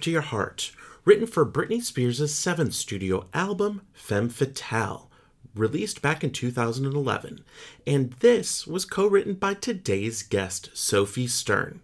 to Your Heart, written for Britney Spears' seventh studio album, Femme Fatale, released back in 2011. And this was co written by today's guest, Sophie Stern.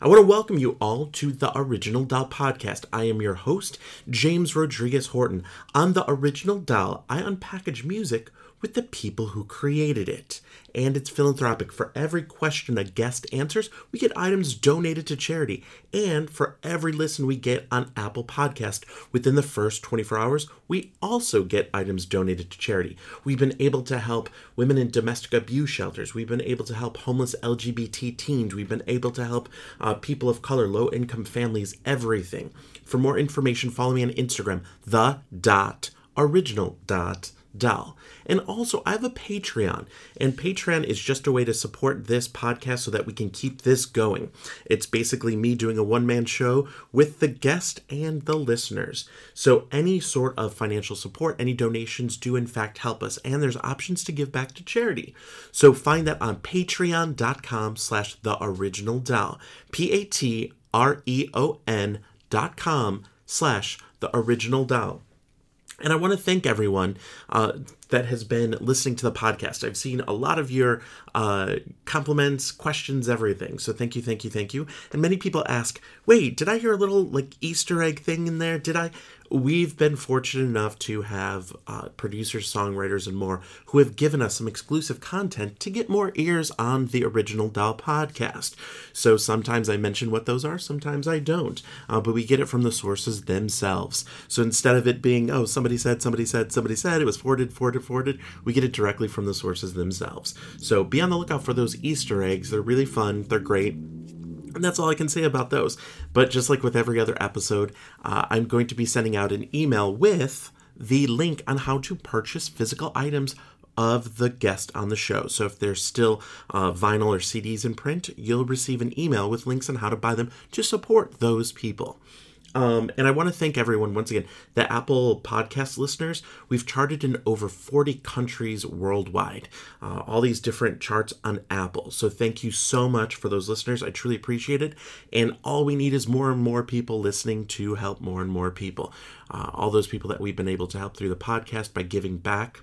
I want to welcome you all to the Original Doll Podcast. I am your host, James Rodriguez Horton. On the Original Doll, I unpackage music with the people who created it. And it's philanthropic. For every question a guest answers, we get items donated to charity. And for every listen we get on Apple Podcast within the first 24 hours, we also get items donated to charity. We've been able to help women in domestic abuse shelters. We've been able to help homeless LGBT teens. We've been able to help uh, people of color, low income families, everything. For more information, follow me on Instagram, the dot original dot doll. And also, I have a Patreon, and Patreon is just a way to support this podcast so that we can keep this going. It's basically me doing a one man show with the guest and the listeners. So, any sort of financial support, any donations do in fact help us, and there's options to give back to charity. So, find that on patreon.com slash the original doll. P A T R E O N dot com slash the original doll. And I want to thank everyone uh, that has been listening to the podcast. I've seen a lot of your uh, compliments, questions, everything. So thank you, thank you, thank you. And many people ask, wait, did I hear a little like Easter egg thing in there? Did I? We've been fortunate enough to have uh, producers, songwriters, and more who have given us some exclusive content to get more ears on the Original Doll podcast. So sometimes I mention what those are, sometimes I don't, uh, but we get it from the sources themselves. So instead of it being, oh, somebody said, somebody said, somebody said, it was forwarded, forwarded, forwarded, we get it directly from the sources themselves. So be on the lookout for those Easter eggs. They're really fun, they're great. And that's all I can say about those. But just like with every other episode, uh, I'm going to be sending out an email with the link on how to purchase physical items of the guest on the show. So if there's still uh, vinyl or CDs in print, you'll receive an email with links on how to buy them to support those people. Um, and I want to thank everyone once again. The Apple Podcast listeners, we've charted in over 40 countries worldwide, uh, all these different charts on Apple. So thank you so much for those listeners. I truly appreciate it. And all we need is more and more people listening to help more and more people. Uh, all those people that we've been able to help through the podcast by giving back.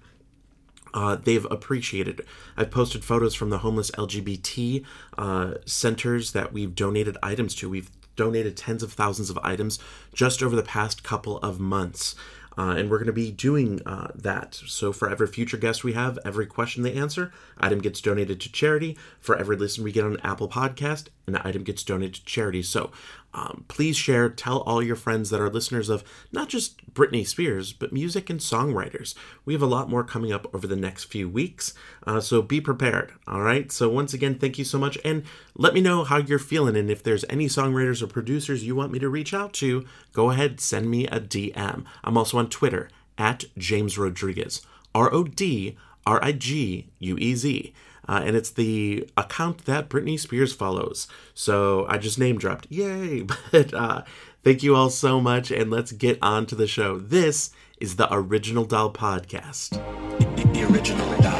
Uh, they've appreciated. It. I've posted photos from the homeless LGBT uh, centers that we've donated items to. We've donated tens of thousands of items just over the past couple of months. Uh, and we're going to be doing uh, that. So for every future guest we have, every question they answer, item gets donated to charity. For every listen we get on Apple Podcast, an item gets donated to charity. So um, please share, tell all your friends that are listeners of not just Britney Spears, but music and songwriters. We have a lot more coming up over the next few weeks, uh, so be prepared. All right. So once again, thank you so much, and let me know how you're feeling. And if there's any songwriters or producers you want me to reach out to, go ahead, send me a DM. I'm also on Twitter at James Rodriguez, R O D R I G U E Z. Uh, and it's the account that Britney Spears follows. So I just name dropped. Yay! But uh, thank you all so much, and let's get on to the show. This is the Original Doll Podcast. The original doll.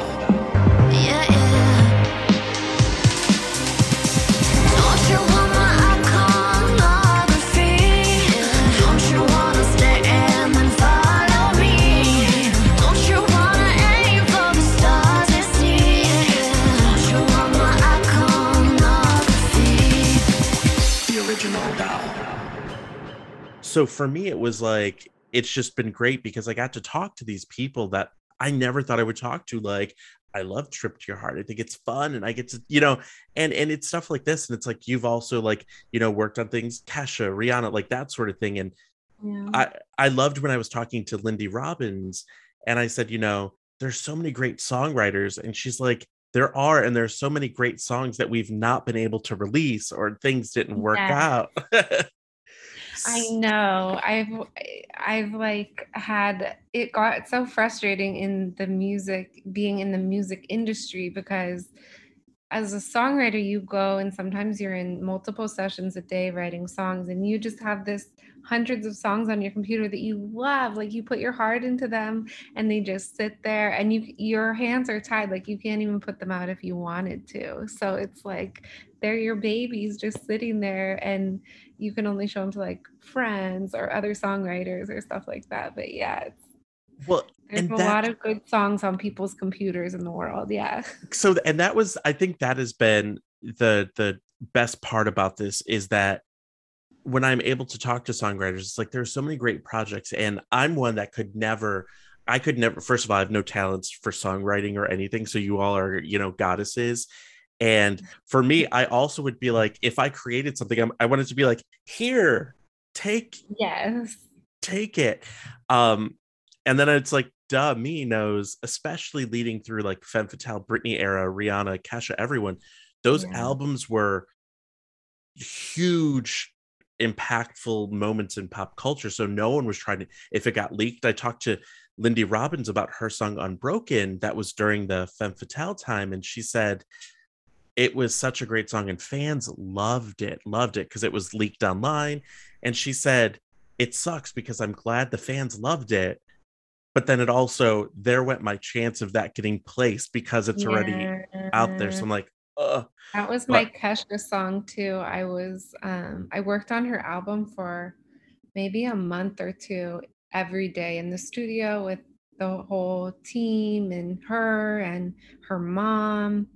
So for me, it was like, it's just been great because I got to talk to these people that I never thought I would talk to. Like, I love Trip to Your Heart. I think it's fun, and I get to, you know, and and it's stuff like this, and it's like you've also like, you know, worked on things, Kesha, Rihanna, like that sort of thing. And Yeah. I I loved when I was talking to Lindy Robbins, and I said, you know, there's so many great songwriters, and she's like, there are, and there's so many great songs that we've not been able to release or things didn't work Yeah. out. I know. I've I've like had it got so frustrating in the music being in the music industry because as a songwriter you go and sometimes you're in multiple sessions a day writing songs and you just have this hundreds of songs on your computer that you love like you put your heart into them and they just sit there and you your hands are tied like you can't even put them out if you wanted to. So it's like they're your babies just sitting there and you can only show them to like friends or other songwriters or stuff like that. But yeah it's Well, there's a that, lot of good songs on people's computers in the world yeah so and that was I think that has been the the best part about this is that when I'm able to talk to songwriters, it's like there's so many great projects, and I'm one that could never. I could never. First of all, I have no talents for songwriting or anything. So you all are, you know, goddesses. And for me, I also would be like, if I created something, I'm, I wanted to be like, here, take yes take it. Um, and then it's like, duh, me knows, especially leading through like Femme Fatale, Britney era, Rihanna, Kesha, everyone. Those Yeah. albums were huge, impactful moments in pop culture. So no one was trying to. If it got leaked, I talked to Lindy Robbins about her song Unbroken. That was during the Femme Fatale time, and she said it was such a great song and fans loved it loved it because it was leaked online and she said it sucks because i'm glad the fans loved it but then it also there went my chance of that getting placed because it's already out there so i'm like Ugh. That was But- my Kesha song too. I was um I worked on her album for maybe a month or two every day in the studio with the whole team and her and her mom.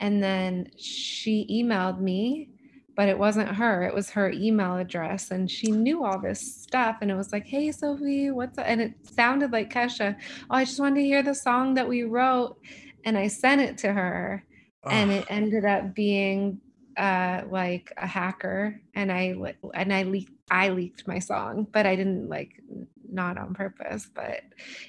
And then she emailed me, but it wasn't her. It was her email address. And she knew all this stuff. And it was like, hey, Sophie, what's up? And it sounded like Kesha. Oh, I just wanted to hear the song that we wrote. And I sent it to her and it ended up being uh like a hacker and i and i leaked i leaked my song but i didn't like not on purpose but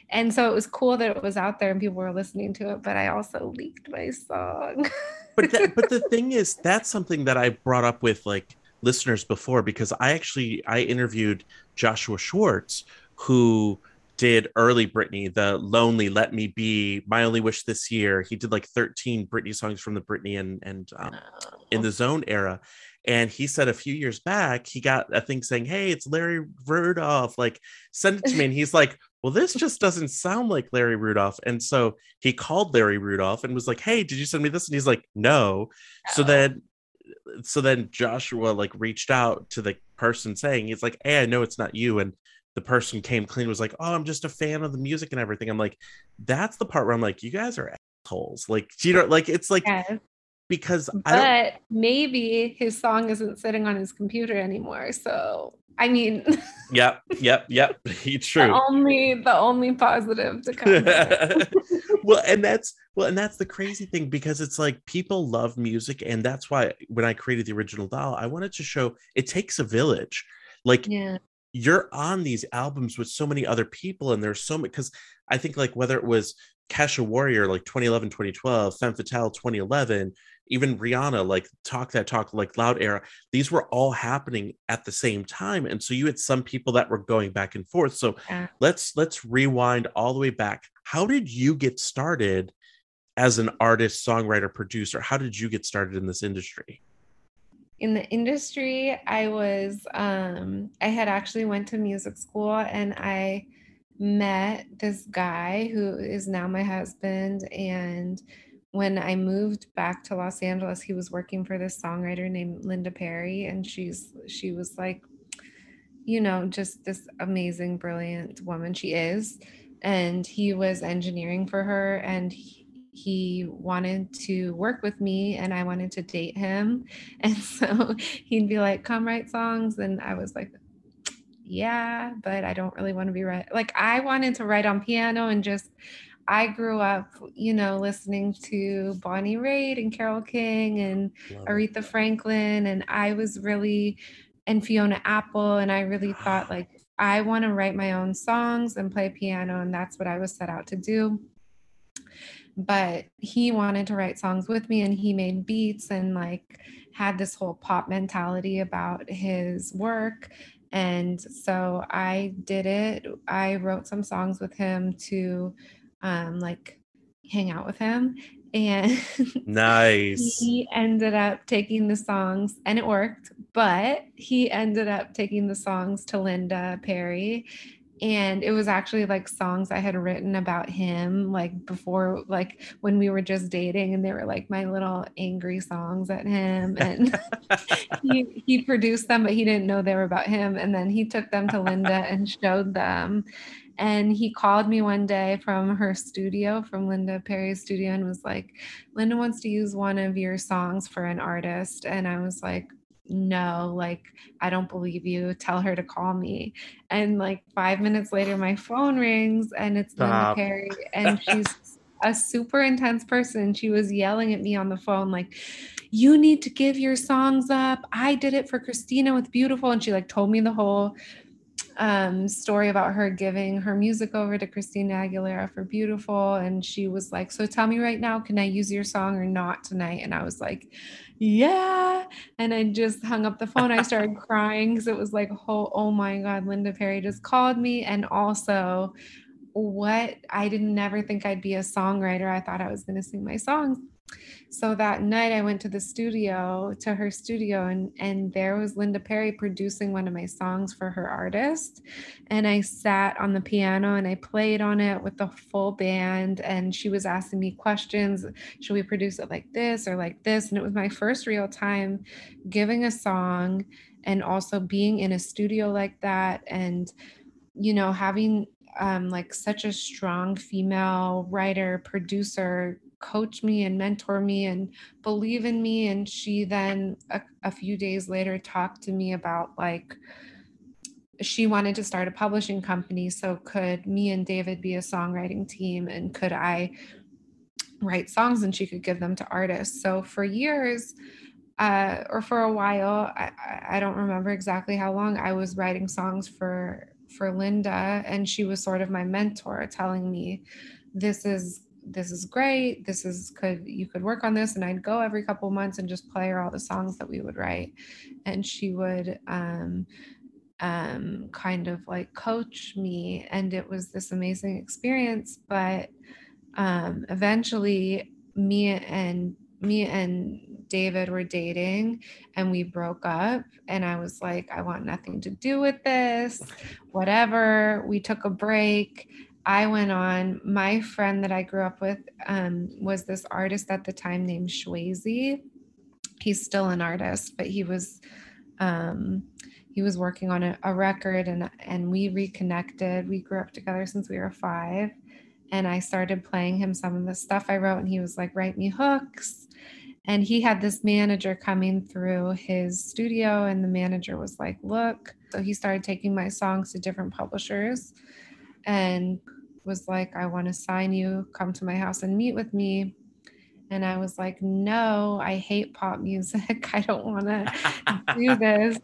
and so it was cool that it was out there and people were listening to it but i also leaked my song but that, but the thing is that's something that i brought up with like listeners before because i actually i interviewed joshua schwartz who did early Britney, the Lonely, Let Me Be, My Only Wish This Year. He did like 13 Britney songs from the Britney and and um, in the Zone era. And he said a few years back, he got a thing saying, Hey, it's Larry Rudolph. Like, send it to me. And he's like, Well, this just doesn't sound like Larry Rudolph. And so he called Larry Rudolph and was like, Hey, did you send me this? And he's like, No. So Oh. then so then Joshua like reached out to the person saying, He's like, Hey, I know it's not you. And the person came clean, was like, Oh, I'm just a fan of the music and everything. I'm like, that's the part where I'm like, you guys are assholes. Like, you know, like it's like yes. Because I don't but maybe his song isn't sitting on his computer anymore so i mean Yep, yep, yep. It's true. the only the only positive to come well, and that's well, and that's the crazy thing because it's like people love music, and that's why when I created the original doll, I wanted to show it takes a village. Like yeah you're on these albums with so many other people, and there's so many because I think like whether it was Kesha Warrior like 2011, 2012, Femme Fatale 2011, even Rihanna, like Talk That Talk, like Loud Era, these were all happening at the same time. And so you had some people that were going back and forth. So Yeah. let's let's rewind all the way back. How did you get started as an artist, songwriter, producer? How did you get started in this industry? in the industry i was um i had actually went to music school and i met this guy who is now my husband and when i moved back to los angeles he was working for this songwriter named linda perry and she's she was like you know just this amazing brilliant woman she is and he was engineering for her and he, he wanted to work with me and i wanted to date him and so he'd be like, come write songs. And I was like, yeah, but I don't really want to be right. Like, I wanted to write on piano and just, I grew up, you know, listening to Bonnie Raitt and Carole King and Love it. Aretha Franklin. And I was really, and Fiona Apple. And I really thought, like, I want to write my own songs and play piano. And that's what I was set out to do but he wanted to write songs with me and he made beats and like had this whole pop mentality about his work and so i did it i wrote some songs with him to um like hang out with him and Nice. he ended up taking the songs and it worked but he ended up taking the songs to Linda Perry and it was actually like songs I had written about him like before like when we were just dating and they were like my little angry songs at him and he he produced them but he didn't know they were about him and then he took them to Linda and showed them and he called me one day from her studio from Linda Perry's studio and was like Linda wants to use one of your songs for an artist and I was like no, like, I don't believe you. Tell her to call me. And like five minutes later, my phone rings and it's Stop. Linda Perry. And she's a super intense person. She was yelling at me on the phone, like, you need to give your songs up. I did it for Christina with Beautiful. And she like told me the whole um, story about her giving her music over to Christina Aguilera for Beautiful. And she was like, So tell me right now, can I use your song or not tonight? And I was like, Yeah. And I just hung up the phone. I started crying because it was like, oh, oh my God, Linda Perry just called me. And also, what I didn't never think I'd be a songwriter. I thought I was going to sing my songs. So that night I went to the studio, to her studio, and and there was Linda Perry producing one of my songs for her artist. And I sat on the piano and I played on it with the full band. And she was asking me questions. Should we produce it like this or like this? And it was my first real time giving a song and also being in a studio like that and you know having um, like such a strong female writer producer coach me and mentor me and believe in me. And she then a, a few days later talked to me about like she wanted to start a publishing company so could me and david be a songwriting team and could i write songs and she could give them to artists. So for years uh, or for a while I, I- I don't remember exactly how long i was writing songs for for linda and she was sort of my mentor telling me this is this is great this is could you could work on this and i'd go every couple months and just play her all the songs that we would write. And she would um um kind of like coach me and it was this amazing experience. But um eventually me and me and David were dating and we broke up and I was like I want nothing to do with this whatever. We took a break I went on my friend that I grew up with um, was this artist at the time named Schwayze he's still an artist but he was um, he was working on a, a record and and we reconnected we grew up together since we were five and I started playing him some of the stuff I wrote, and he was like, "Write me hooks." And he had this manager coming through his studio, and the manager was like, "Look." So he started taking my songs to different publishers, and was like, "I want to sign you. Come to my house and meet with me." And I was like, "No, I hate pop music. I don't want to do this."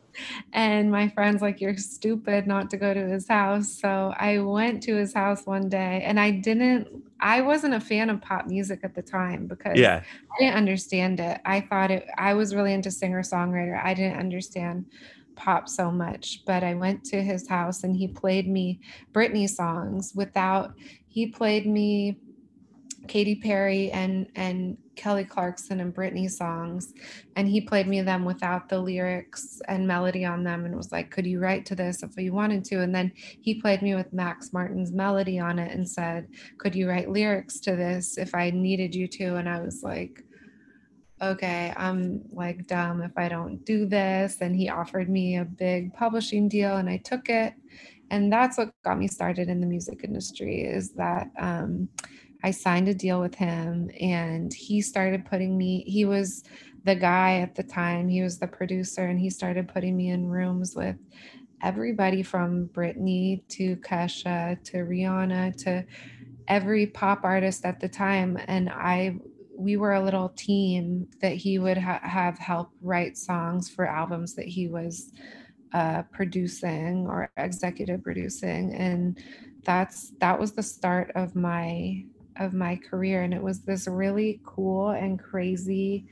And my friend's like, You're stupid not to go to his house. So I went to his house one day and I didn't, I wasn't a fan of pop music at the time because Yeah. I didn't understand it. I thought it, I was really into singer songwriter. I didn't understand pop so much, but I went to his house and he played me Britney songs without, he played me Katy Perry and and Kelly Clarkson and Britney songs and he played me them without the lyrics and melody on them and was like could you write to this if you wanted to? And then he played me with Max Martin's melody on it and said could you write lyrics to this if I needed you to? And I was like okay I'm like dumb if I don't do this and he offered me a big publishing deal and I took it and that's what got me started in the music industry is that um, I signed a deal with him and he started putting me, he was the guy at the time, he was the producer, and he started putting me in rooms with everybody from Britney to Kesha to Rihanna to every pop artist at the time. And I, we were a little team that he would ha- have help write songs for albums that he was uh, producing or executive producing. And that's that was the start of my of my career and it was this really cool and crazy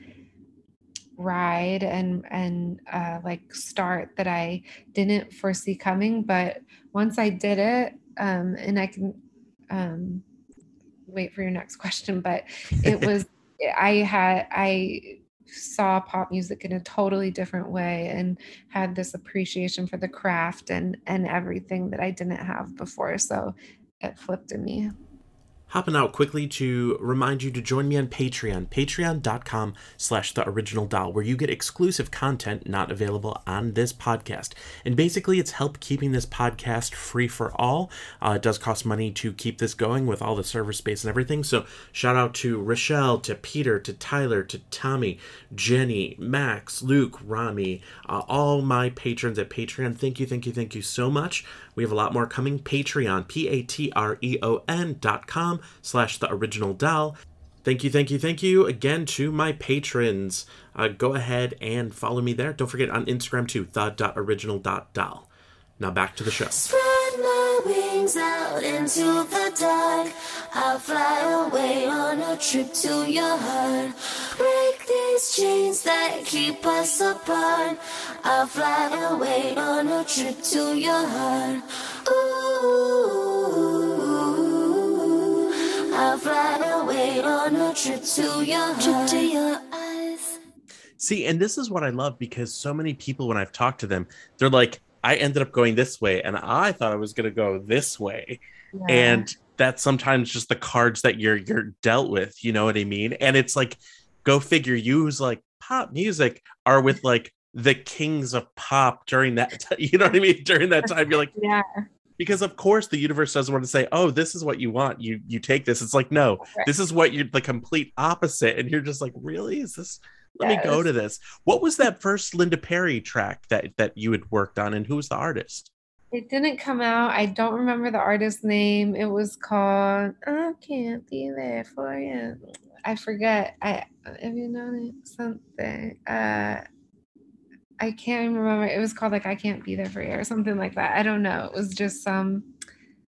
ride and and uh, like start that I didn't foresee coming but once I did it um, and I can um, wait for your next question but it was I had I saw pop music in a totally different way and had this appreciation for the craft and and everything that I didn't have before. So it flipped in me. Hopping out quickly to remind you to join me on patreon patreon.com slash the original doll where you get exclusive content not available on this podcast. And basically it's help keeping this podcast free for all. Uh, it does cost money to keep this going with all the server space and everything. So shout out to rochelle to peter to tyler to tommy jenny max luke rami uh, all my patrons at patreon. Thank you thank you thank you so much. We have a lot more coming. Patreon, P-A-T-R-E-O-N E dot com slash the original doll. Thank you, thank you, thank you again to my patrons. Uh, go ahead and follow me there. Don't forget on Instagram too, The original the.original.doll. Now back to the show. Spread my wings out into the dark. I'll fly away on a trip to your heart. Break these chains that keep us apart. I'll fly away on a trip to your heart. Ooh, I'll fly away on a trip to your. Trip to your eyes. See, and this is what I love because so many people, when I've talked to them, they're like, I ended up going this way, and I thought I was going to go this way. and that's sometimes just the cards that you're you're dealt with you know what i mean and it's like go figure you who's like pop music are with like the kings of pop during that ti- you know what i mean during that time you're like yeah. Because of course the universe doesn't want to say oh this is what you want you you take this it's like no Right. this is what you're the complete opposite and you're just like really is this let me go to this what was that first linda perry track that that you had worked on and who was the artist It didn't come out. I don't remember the artist's name. It was called I Can't Be There for You. I forget. I have you known it something. Uh I can't even remember. It was called like I Can't Be There for You or something like that. I don't know. It was just some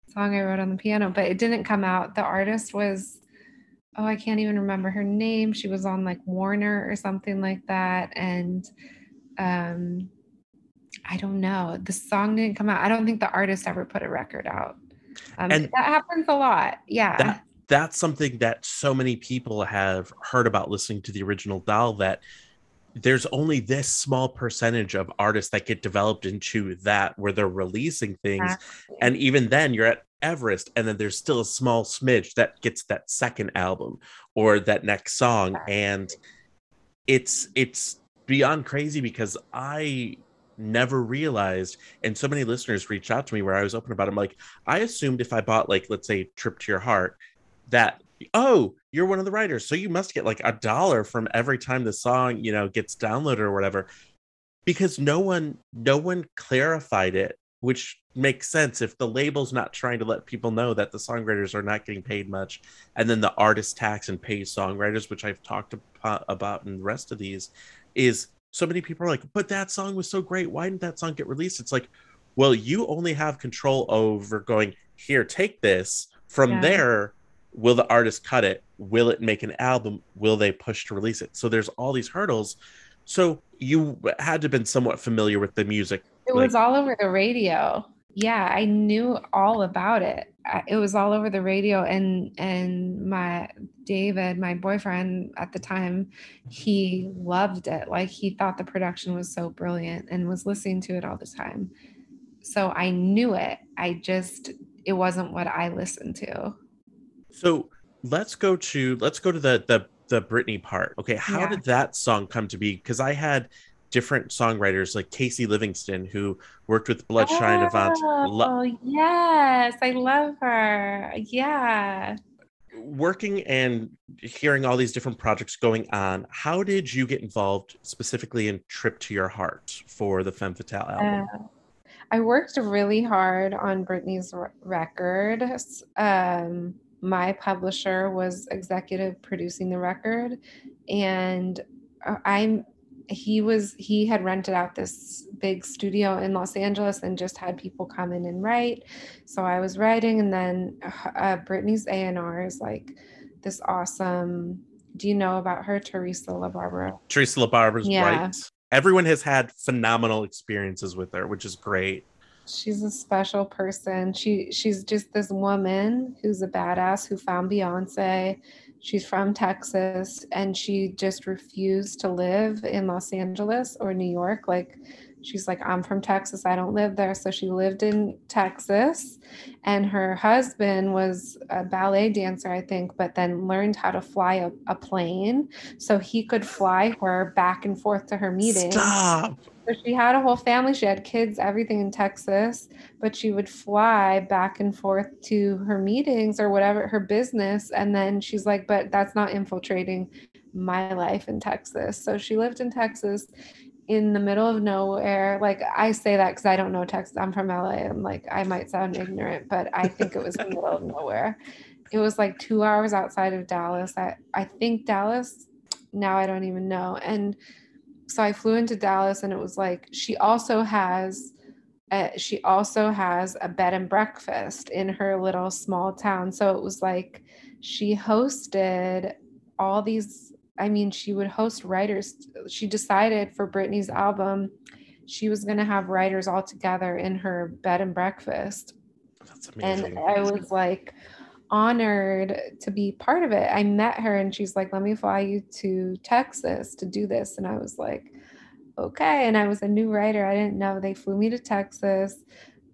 song I wrote on the piano, but it didn't come out. The artist was oh, I can't even remember her name. She was on like Warner or something like that. And um I don't know. The song didn't come out. I don't think the artist ever put a record out. Um, And- that happens a lot. Yeah. that that's something that so many people have heard about listening to the original doll that there's only this small percentage of artists that get developed into that where they're releasing things Exactly. and even then you're at everest and then there's still a small smidge that gets that second album or that next song and it's it's beyond crazy because i never realized and so many listeners reached out to me where i was open about it i'm like i assumed if i bought like let's say trip to your heart that oh you're one of the writers so you must get like a dollar from every time the song you know gets downloaded or whatever because no one no one clarified it which makes sense if the label's not trying to let people know that the songwriters are not getting paid much and then the artist tax and pays songwriters which i've talked about in the rest of these is so many people are like but that song was so great why didn't that song get released it's like well you only have control over going here take this from Yeah. there will the artist cut it will it make an album will they push to release it so there's all these hurdles so you had to have been somewhat familiar with the music It like- was all over the radio. Yeah, I knew all about it. It was all over the radio, and and my David, my boyfriend at the time, he loved it. Like he thought the production was so brilliant and was listening to it all the time. So I knew it. I just it wasn't what I listened to. So let's go to let's go to the the the Britney part. Okay, how Yeah. did that song come to be? Because I had different songwriters like Casey Livingston who worked with Bloodshy Avant. Lo- Oh yes, I love her. Yeah. working and hearing all these different projects going on, how did you get involved specifically in Trip to Your Heart for the Femme Fatale album? Uh, I worked really hard on Britney's r- record. Um, my publisher was executive producing the record, and uh, I'm he was he had rented out this big studio in Los Angeles and just had people come in and write. So I was writing, and then uh, Britney's A and R is like this awesome. Do you know about her, Teresa LaBarbera? Teresa LaBarbera's Yeah. right. Everyone has had phenomenal experiences with her, which is great. She's a special person. She she's just this woman who's a badass who found Beyonce. she's from Texas and she just refused to live in Los Angeles or New York. Like, she's like, I'm from Texas, I don't live there. So she lived in Texas, and her husband was a ballet dancer, I think, but then learned how to fly a, a plane so he could fly her back and forth to her meetings. Stop. So she had a whole family. She had kids, everything in Texas, but she would fly back and forth to her meetings or whatever, her business. And then she's like, but that's not infiltrating my life in Texas. So she lived in Texas in the middle of nowhere. Like I say that because I don't know Texas. I'm from LA. I'm like, I might sound ignorant, but I think it was in the middle of nowhere. It was like two hours outside of Dallas. I, I think Dallas, now I don't even know. And so I flew into Dallas and it was like she also has uh, she also has a bed and breakfast in her little small town. So it was like she hosted all these I mean she would host writers. She decided for Britney's album she was going to have writers all together in her bed and breakfast. That's amazing. And I was like honored to be part of it. I met her and she's like, let me fly you to Texas to do this. And I was like, okay. And I was a new writer. I didn't know they flew me to Texas.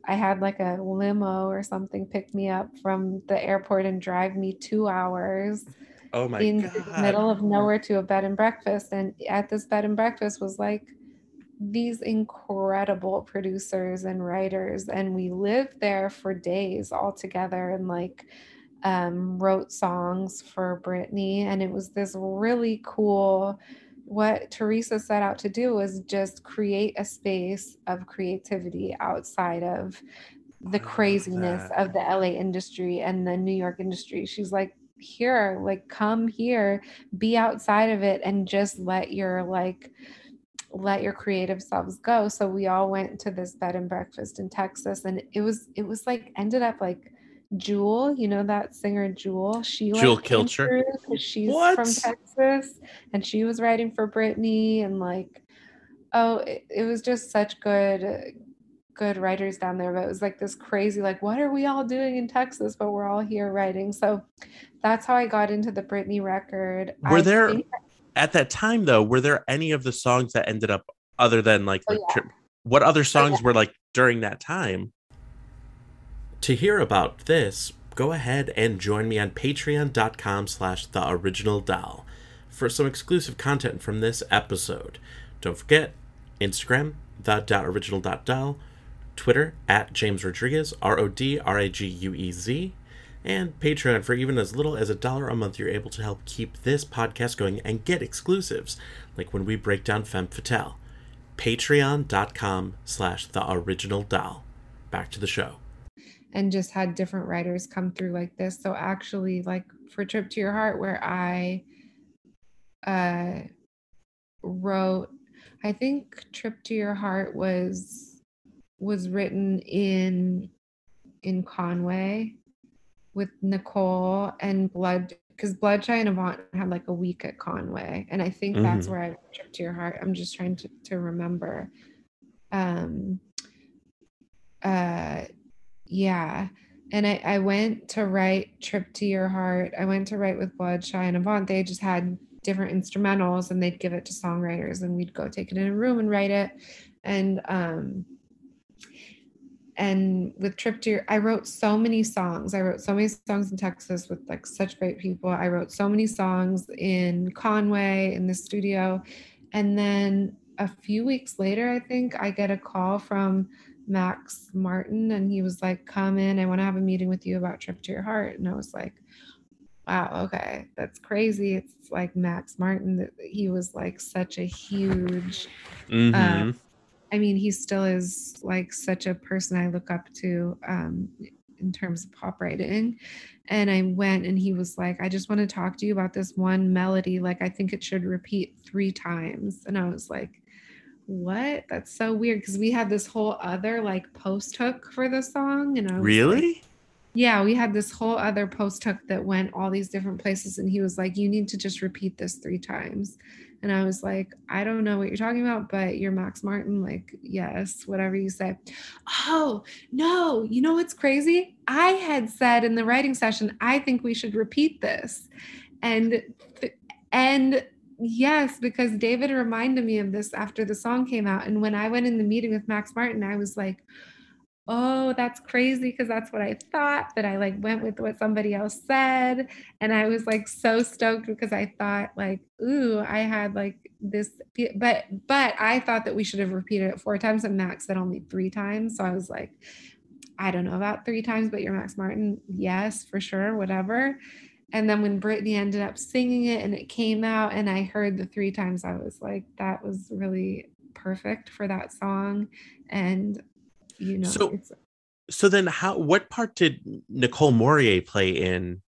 I had like a limo or something pick me up from the airport and drive me two hours oh my in god. the middle of nowhere to a bed and breakfast. And at this bed and breakfast was like these incredible producers and writers. And we lived there for days all together and like um, wrote songs for Britney. And it was this really cool. What Teresa set out to do was just create a space of creativity outside of the craziness that. of the LA industry and the New York industry. She's like, here, like, come here, be outside of it, and just let your like let your creative selves go so we all went to this bed and breakfast in texas and it was it was like ended up like jewel you know that singer jewel she Jewel Kilcher? she's What? from texas and she was writing for britney and like oh it, it was just such good good writers down there but it was like this crazy like what are we all doing in texas but we're all here writing so that's how i got into the britney record Were I there think- at that time though, were there any of the songs that ended up other than like Oh, the yeah. trip? What other oh, songs yeah. were like during that time? To hear about this, go ahead and join me on patreon.com slash the original doll for some exclusive content from this episode. Don't forget Instagram, the original doll, Twitter at James Rodriguez, R O D R A G U E Z, and Patreon for even as little as a dollar a month. You're able to help keep this podcast going and get exclusives, like when we break down Femme Fatale. Patreon.com slash the original doll. Back to the show. And just had different writers come through like this. So actually, like for Trip to Your Heart, where I uh, wrote, I think Trip to Your Heart was was written in in Conway with Nicole and Blood because Bloodshy and Avant had like a week at Conway, and I think that's Mhm. where I wrote Trip to Your Heart. I'm just trying to to remember. Um. Uh yeah. And I, I went to write Trip to Your Heart. I went to write with Bloodshy and Avant. They just had different instrumentals and they'd give it to songwriters and we'd go take it in a room and write it. And um and with Trip to Your I wrote so many songs. I wrote so many songs in Texas with like such great people. I wrote so many songs in Conway in the studio. And then a few weeks later, I think I get a call from Max Martin and he was like, Come in, I want to have a meeting with you about Trip to Your Heart. And I was like, Wow, okay, that's crazy. It's like Max Martin, that he was like such a huge, Mhm. I mean, he still is like such a person I look up to um, in terms of pop writing. And I went and he was like, I just want to talk to you about this one melody. Like, I think it should repeat three times. And I was like, what? That's so weird. Because we had this whole other like post hook for the song. And I was like, really? yeah, we had this whole other post hook that went all these different places. And he was like, You need to just repeat this three times. And I was like, I don't know what you're talking about, but you're Max Martin. Like, yes, whatever you say. Oh, no. You know what's crazy? I had said in the writing session, I think we should repeat this. and and yes because david reminded me of this after the song came out and when i went in the meeting with max martin i was like oh that's crazy because that's what i thought but i like went with what somebody else said and i was like so stoked because i thought like ooh i had like this but but i thought that we should have repeated it four times and max said only three times so i was like i don't know about three times but you're max martin yes for sure whatever and then when Britney ended up singing it and it came out and I heard the three times, I was like, that was really perfect for that song. And you know, So- So then, how? What part did Nicole Morier play in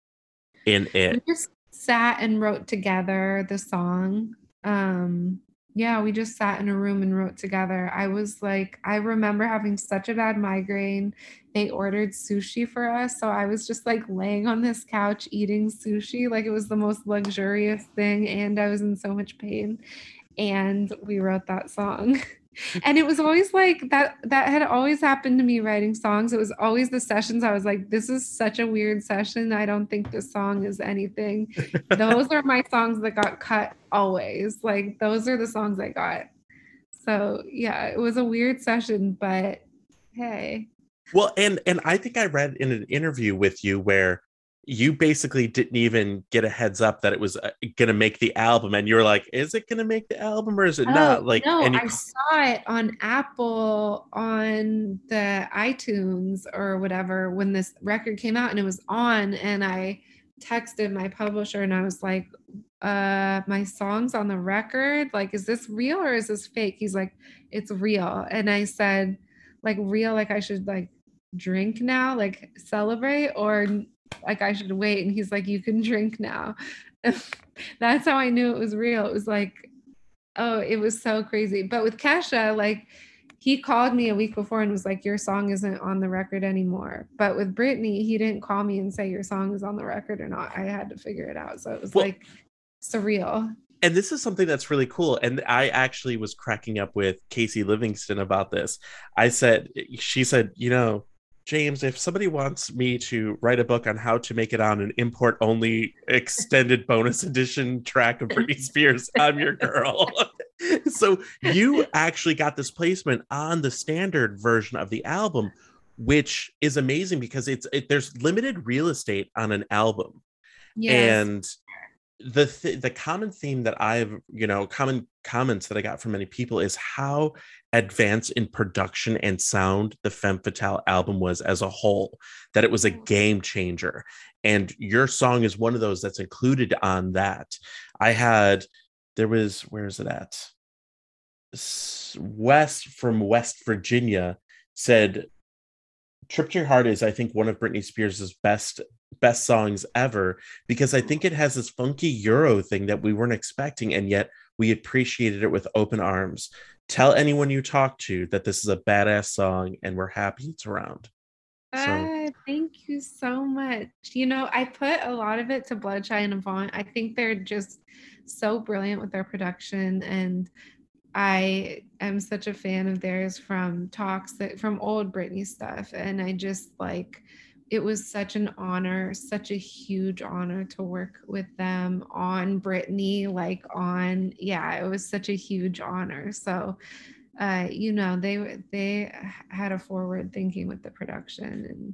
in it? we just sat and wrote together the song. Um yeah, we just sat in a room and wrote together. I was like, I remember having such a bad migraine. They ordered sushi for us. So I was just like laying on this couch eating sushi. Like it was the most luxurious thing. And I was in so much pain. And we wrote that song. And it was always like that, that had always happened to me writing songs. It was always the sessions. I was like, this is such a weird session. I don't think this song is anything those are my songs that got cut always. Like those are the songs I got. So yeah, it was a weird session, but hey. Well, and and I think I read in an interview with you where you basically didn't even get a heads up that it was uh, going to make the album, and you were like, "Is it going to make the album or is it not?" Oh, Like, no, and you, I saw it on Apple on the iTunes or whatever when this record came out and it was on and I texted my publisher and I was like, uh, my song's on the record. Like, is this real or is this fake? He's like, it's real. And I said, like real, like I should like drink now, like celebrate, or like I should wait. And he's like, you can drink now. That's how I knew it was real. It was like, oh, it was so crazy. But with Kesha, like he called me a week before and was like, your song isn't on the record anymore. But with Britney, he didn't call me and say your song is on the record or not. I had to figure it out. So it was Well- like surreal. and this is something that's really cool. And I actually was cracking up with Casey Livingston about this. I said, she said, you know, James, if somebody wants me to write a book on how to make it on an import only extended bonus edition track of Britney Spears, I'm your girl. so you actually got this placement on the standard version of the album, which is amazing because it's it, there's limited real estate on an album Yes. and the th- the common theme that i've you know common comments that i got from many people is how advanced in production and sound the femme fatale album was as a whole that it was a mm. game changer. And your song is one of those that's included on that. I had there was where is it at? West from west virginia said trip to your heart is i think one of britney spears's best best songs ever because I think it has this funky Euro thing that we weren't expecting, and yet we appreciated it with open arms. Tell anyone you talk to that this is a badass song, and we're happy it's around. So- Ah, thank you so much. You know, I put a lot of it to Bloodshy and Avant. I think they're just so brilliant with their production, and I am such a fan of theirs from Toxic from old Britney stuff. And I just like it was such an honor, such a huge honor to work with them on Britney, like on yeah, it was such a huge honor. So uh, you know, they they had a forward thinking with the production and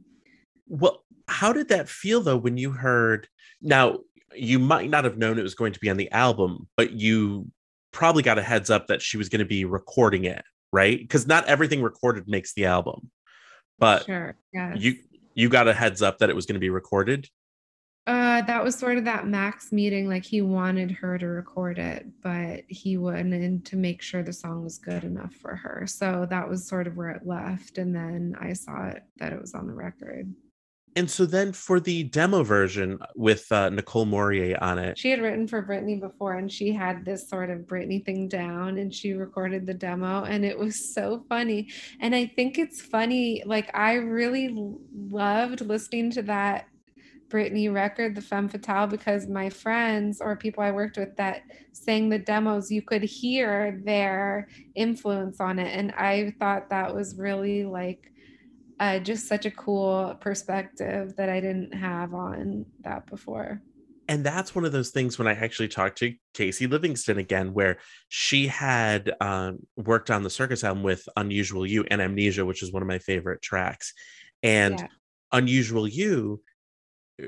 Well, how did that feel though when you heard? Now, you might not have known it was going to be on the album, but you probably got a heads up that she was going to be recording it, right? Because not everything recorded makes the album, but sure, yes. you you got a heads up that it was going to be recorded. Uh, that was sort of that Max meeting. Like he wanted her to record it, but he wanted to make sure the song was good enough for her. So that was sort of where it left. And then I saw it that it was on the record. And so then for the demo version with uh, Nicole Morier on it, She had written for Britney before, and she had this sort of Britney thing down, and she recorded the demo, and it was so funny. And I think it's funny. Like I really loved listening to that Britney record, the Femme Fatale, because my friends or people I worked with that sang the demos, you could hear their influence on it. And I thought that was really like uh, just such a cool perspective that I didn't have on that before. and that's one of those things when I actually talked to Casey Livingston again, where she had um, worked on the circus album with Unusual You and Amnesia, which is one of my favorite tracks. And Yeah. Unusual You, uh,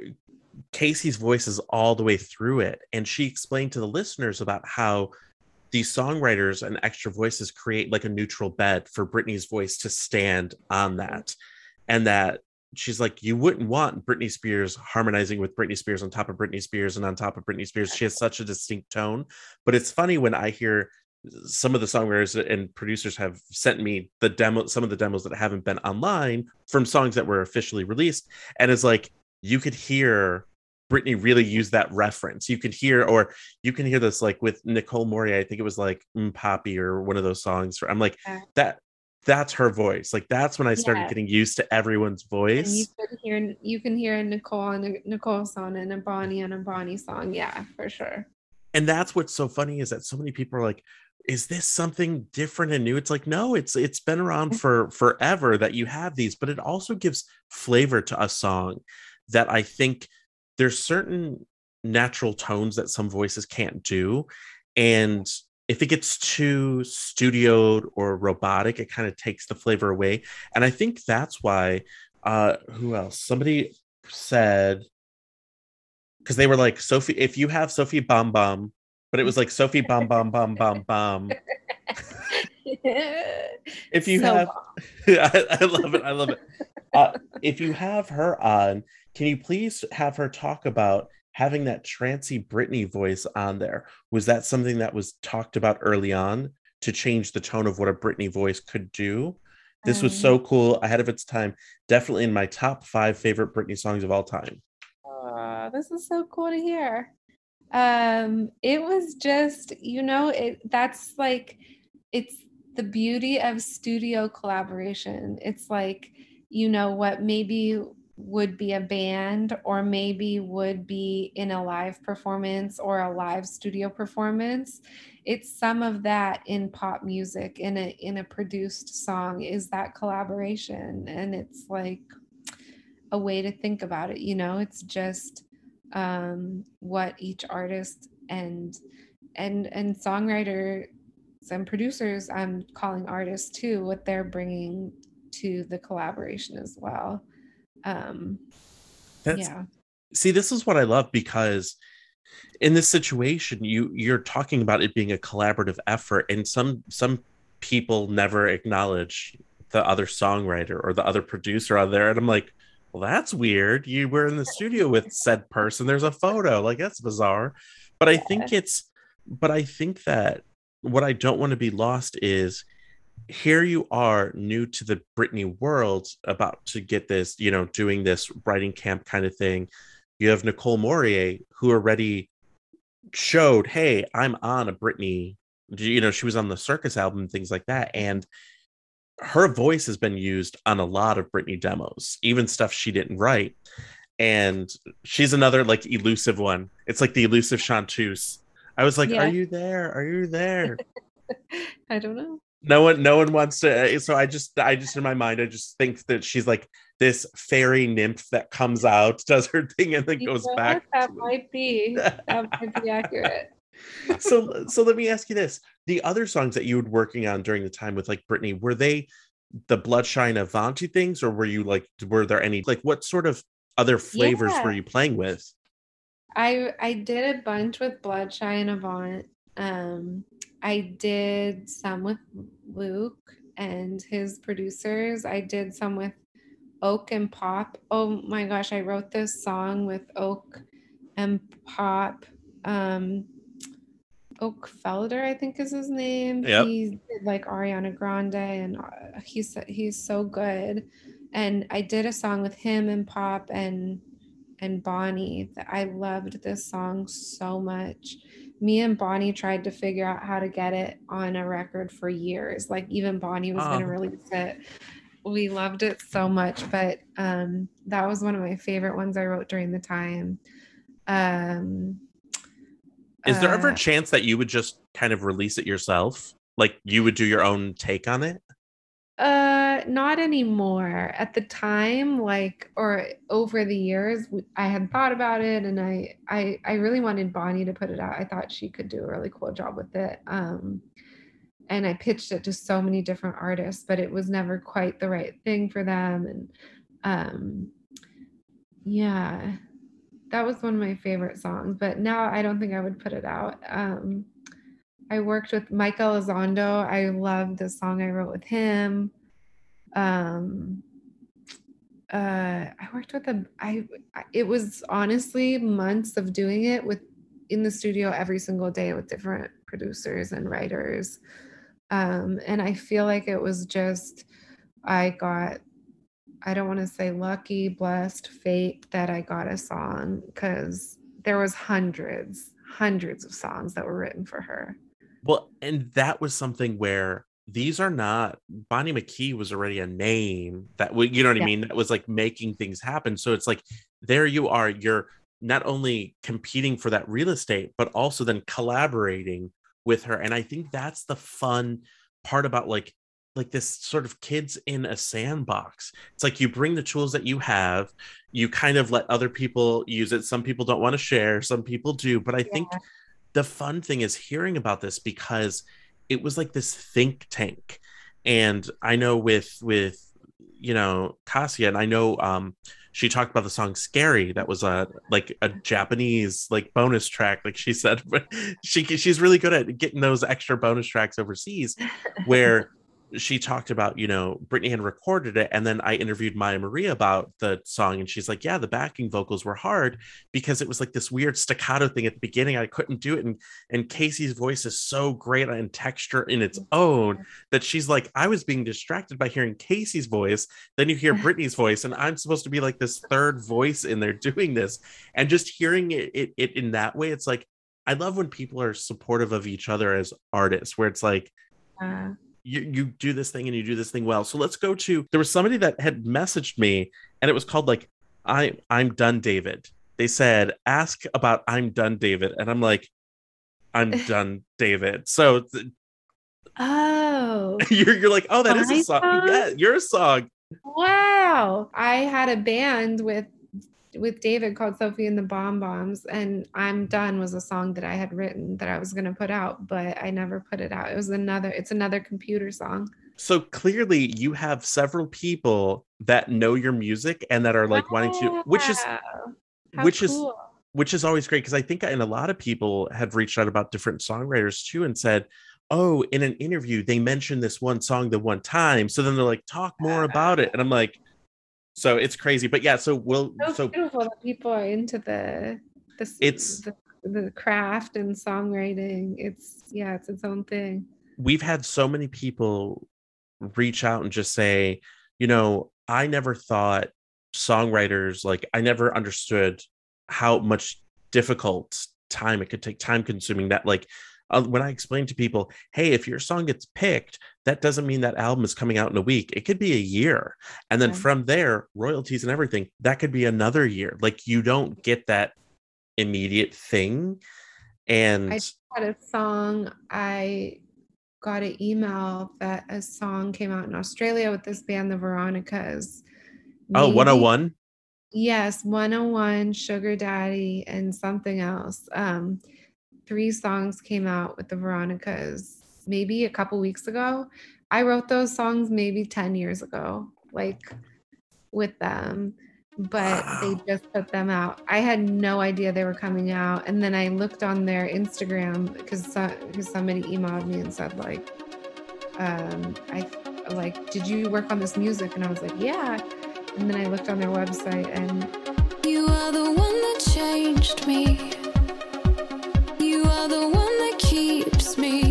Casey's voice is all the way through it. And she explained to the listeners about how these songwriters and extra voices create like a neutral bed for Britney's voice to stand on that. And that she's like, you wouldn't want Britney Spears harmonizing with Britney Spears on top of Britney Spears and on top of Britney Spears. She has such a distinct tone. But it's funny when I hear some of the songwriters and producers have sent me the demo, some of the demos that haven't been online from songs that were officially released. And it's like, you could hear Britney really used that reference. You could hear, or you can hear this like with Nicole Morier. I think it was like mm, Poppy or one of those songs. I'm like, Yeah. that that's her voice. Like that's when I started Yeah. getting used to everyone's And you voice. can hear you can hear a Nicole on a Nicole song and a Bonnie and a Bonnie song. Yeah, for sure. And that's what's so funny is that so many people are like, is this something different and new? It's like, no, it's it's been around for forever that you have these, but it also gives flavor to a song that I think there's certain natural tones that some voices can't do. And if it gets too studioed or robotic, it kind of takes the flavor away. And I think that's why uh who else? Somebody said because they were like Sophie, if you have Sophie Bomb Bomb, but it was like Sophie Bomb Bomb Bomb Bomb Bomb. If you So have. I, I love it. I love it. Uh, if you have her on, can you please have her talk about having that trancy Britney voice on there? Was that something that was talked about early on to change the tone of what a Britney voice could do? This was Um, so cool, ahead of its time. Definitely in my top five favorite Britney songs of all time. Aw, this is so cool to hear. Um, it was just, you know, it that's like it's the beauty of studio collaboration. It's like, you know, what maybe would be a band or maybe would be in a live performance or a live studio performance. It's some of that in pop music in a in a produced song is that collaboration and it's like a way to think about it you know it's just um what each artist and and and songwriter and producers i'm calling artists too what they're bringing to the collaboration as well um That's yeah. See this is what i love because in this situation you you're talking about it being a collaborative effort and some some people never acknowledge the other songwriter or the other producer out there. And i'm like well that's weird. You were in the studio with said person. There's a photo. Like that's bizarre. But i think it's but i think that what i don't want to be lost is here you are new to the Britney world about to get this, you know, doing this writing camp kind of thing. You have Nicole Morier who already showed, hey, I'm on a Britney, you know, she was on the circus album, things like that. And her voice has been used on a lot of Britney demos, even stuff she didn't write. And she's another like elusive one. It's like the elusive chanteuse. I was like, Yeah. Are you there? Are you there? i don't know no one no one wants to so i just i just in my mind i just think that she's like this fairy nymph that comes out does her thing and then You goes back that might be that might be accurate so so let me ask you this the other songs that you were working on during the time with like Britney were they the bloodshine avanti things or were you like were there any like what sort of other flavors Yeah. were you playing with I I did a bunch with Bloodshy and Avant. Um, I did some with Luke and his producers. I did some with Oak and Pop. Oh my gosh, I wrote this song with Oak and Pop. Um, Oak Felder, I think is his name. Yep. He did like Ariana Grande, and uh, he's he's so good. And I did a song with him and Pop and and Bonnie. I loved this song so much. Me and Bonnie tried to figure out how to get it on a record for years. Like even Bonnie was going to Oh. release it. We loved it so much, but um, that was one of my favorite ones I wrote during the time. Um, is there ever a uh, chance that you would just kind of release it yourself like you would do your own take on it Uh, not anymore. At the time, like, or over the years, I had thought about it, and I, I, I really wanted Bonnie to put it out. I thought she could do a really cool job with it. Um, and I pitched it to so many different artists, but it was never quite the right thing for them. And um, yeah, that was one of my favorite songs. But now I don't think I would put it out. Um, I worked with Mike Elizondo. I love the song I wrote with him. Um, uh, I worked with. I I- it was honestly months of doing it with in the studio every single day with different producers and writers. Um, and I feel like it was just I got I don't want to say lucky, blessed, fate that I got a song because there was hundreds, hundreds of songs that were written for her. Well, and that was something where these are not Bonnie McKee was already a name that w- you know what I mean that was like making things happen. So it's like there you are, you're not only competing for that real estate, but also then collaborating with her. And I think that's the fun part about like like this sort of kids in a sandbox. It's like you bring the tools that you have, you kind of let other people use it. Some people don't want to share, some people do, but I think the fun thing is hearing about this because it was like this think tank. And i know with with you know Casey, and i know um she talked about the song scary. That was a like a japanese like bonus track like she said but she she's really good at getting those extra bonus tracks overseas where she talked about you know Britney had recorded it and then i interviewed Maya Marie about the song and she's like yeah the backing vocals were hard because it was like this weird staccato thing at the beginning. I couldn't do it and and casey's voice is so great and texture in its own that she's like i was being distracted by hearing casey's voice then you hear Britney's voice and i'm supposed to be like this third voice in there doing this. And just hearing it, it, it in that way it's like i love when people are supportive of each other as artists where it's like Uh, you, you do this thing and you do this thing well. So let's go to there was somebody that had messaged me and it was called like I I'm done David. They said ask about I'm done David and I'm like I'm done David. So th- oh, you're you're like oh that is a song. song? Yeah, you're a song. wow! I had a band with with David called Sophie and the Bomb Bombs, and "I'm Done" was a song that I had written that I was going to put out, but I never put it out. It was another. It's another computer song. So clearly you have several people that know your music and that are like wanting to which is how which is which is always great because I think and a lot of people have reached out about different songwriters too and said, "Oh, in an interview they mentioned this one song the one time." So then they're like, "Talk more about it," and I'm like, "So it's crazy." But yeah, so we'll so, so beautiful that people are into the the It's- the, the craft and songwriting. It's yeah, it's its own thing. we've had so many people reach out and just say, you know, I never thought songwriters like I never understood how much difficult time it could take, time consuming that like uh, when I explain to people, hey, if your song gets picked, that doesn't mean that album is coming out in a week. It could be a year. And then Yeah. from there, royalties and everything, that could be another year. Like you don't get that immediate thing. And I had a song i got an email that a song came out in australia with this band the veronicas oh, 101. yes 101 sugar daddy and something else um three songs came out with the veronicas maybe a couple weeks ago i wrote those songs maybe 10 years ago like with them but they just put them out. I had no idea they were coming out, and then I looked on their Instagram because because somebody emailed me and said like, um, I like, did you work on this music? And I was like, yeah. And then I looked on their website, and You are the one that changed me. Me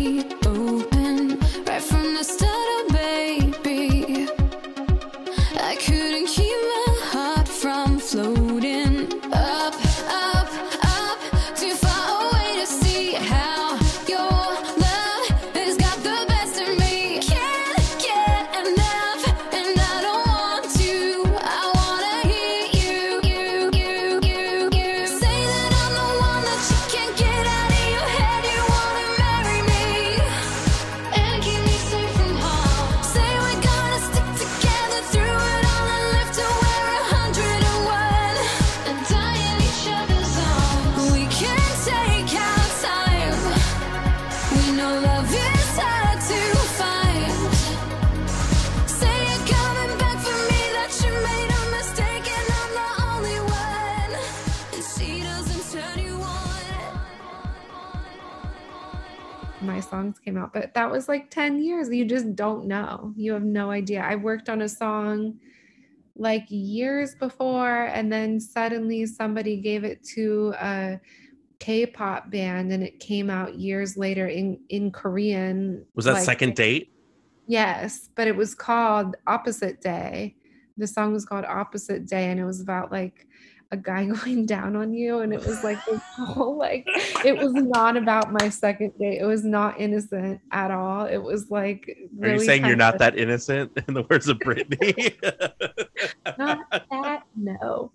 songs came out, but that was like 10 years. You just don't know. You have no idea. I worked on a song like years before, and then suddenly somebody gave it to a K-pop band, and it came out years later in in Korean. Was that like- second date? Yes, but it was called Opposite Day. The song was called Opposite Day, and it was about like a guy going down on you. And it was like this whole like it was not about my second date. It was not innocent at all. It was like Are you saying you're not of- that innocent in the words of Britney? not that no.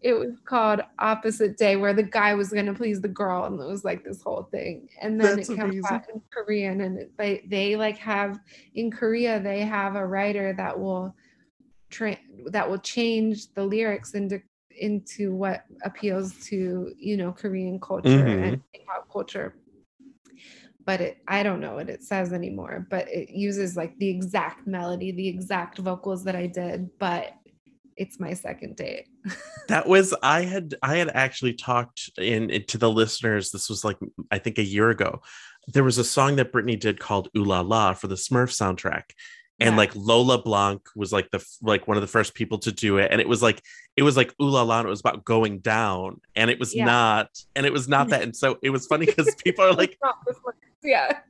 It was called Opposite Day, where the guy was gonna please the girl, and it was like this whole thing. And then That's it comes amazing. out in Korean, and it, they they like have in Korea they have a writer that will tra- that will change the lyrics into into what appeals to you know Korean culture and mm-hmm. K-pop culture. But it, I don't know what it says anymore. But it uses like the exact melody, the exact vocals that I did. But it's my second date. that was I had I had actually talked in, in to the listeners. This was like I think a year ago. There was a song that Britney did called "Ooh La La" for the Smurf soundtrack, and Yeah. like Lola Blanc was like the like one of the first people to do it, and it was like it was like "Ooh La La," and it was about going down, and it was Yeah. not, and it was not that, and so it was funny because people are like, It's not this one. yeah.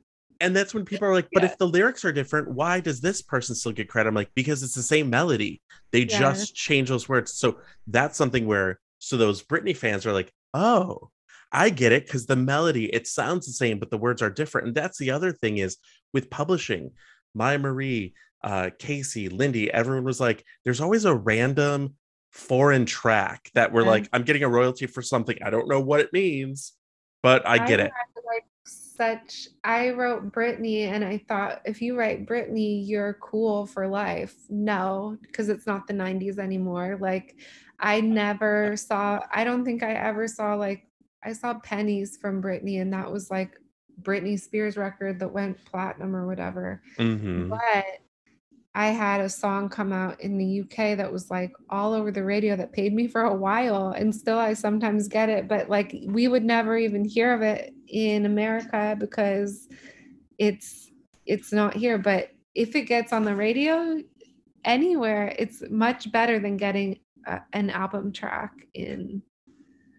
and that's when people are like, but Yeah. if the lyrics are different, why does this person still get credit? I'm like, because it's the same melody. They just change those words. So that's something where so those Britney fans are like, oh, I get it because the melody it sounds the same, but the words are different. And that's the other thing is with publishing, Maya Marie, uh, Casey, Lindy, everyone was like, there's always a random foreign track that we're Yeah. like, I'm getting a royalty for something. I don't know what it means, but I get it. like such I wrote Britney and I thought if you write Britney, you're cool for life. No, because it's not the 90s anymore. Like I never saw I don't think I ever saw like I saw pennies from Britney and that was like Britney Spears record that went platinum or whatever. Mhm. But I had a song come out in the UK that was like all over the radio that paid me for a while and still I sometimes get it but like we would never even hear of it in America because it's it's not here but if it gets on the radio anywhere it's much better than getting a, an album track in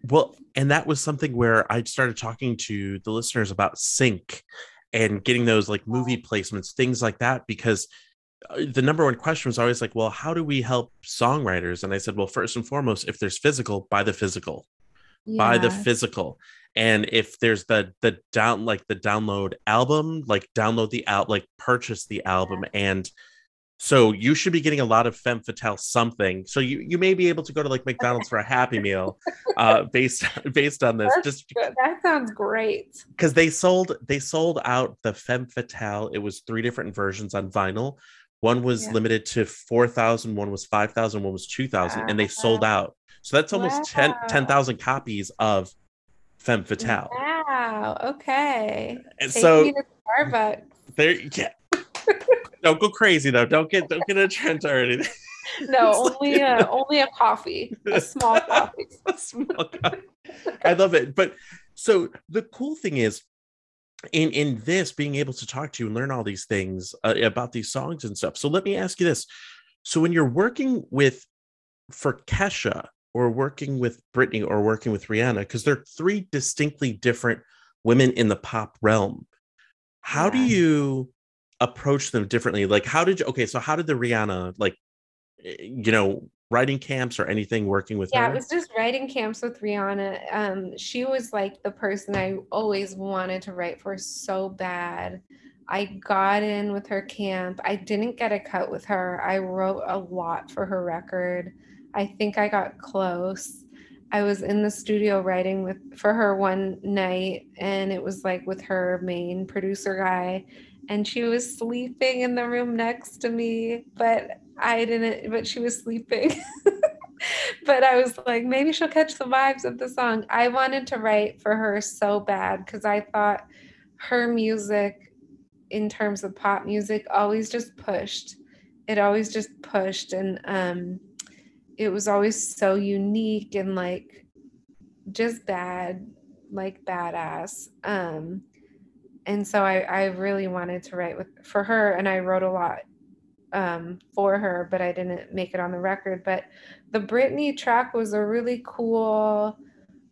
Well, and that was something where I started talking to the listeners about sync and getting those like movie placements, things like that, because uh, the number one question was always like, well, how do we help songwriters? And I said, well, first and foremost, if there's physical, buy the physical, buy the physical. And if there's the the down like the download album, like download the out, like purchase the album. And so you should be getting a lot of femme fatale something. So you you may be able to go to like McDonald's for a happy meal uh based based on this That's just good. that sounds great because they sold they sold out the femme fatale it was three different versions on vinyl one was Yeah. limited to 4000 one was 5000 one was 2000 and they sold out so that's almost 10 Wow. 10,000 copies of femme fatale wow okay and Take so Starbucks. there yeah don't go crazy though don't get don't get a trend or anything No, only a only a coffee, a small coffee. A small cup. I love it. But so the cool thing is, in in this being able to talk to you and learn all these things uh, about these songs and stuff. So let me ask you this: so when you're working with for Kesha or working with Britney or working with Rihanna, because they're three distinctly different women in the pop realm, how do you approach them differently? Like, how did you? Okay, so how did the Rihanna like, eh, you know, writing camps or anything working with Yeah, her? it was just writing camps with Rihanna. Um, she was like the person I always wanted to write for so bad. I got in with her camp. I didn't get a cut with her. I wrote a lot for her record. I think I got close. I was in the studio writing with for her one night and it was like with her main producer guy and she was sleeping in the room next to me, but I didn't but she was sleeping. but I was like, maybe she'll catch the vibes of the song. I wanted to write for her so bad because I thought her music, in terms of pop music, always just pushed. It always just pushed, and um, it was always so unique and like just bad, like badass. Um, and so I, I really wanted to write with for her and I wrote a lot um, for her, but I didn't make it on the record. But the Britney track was a really cool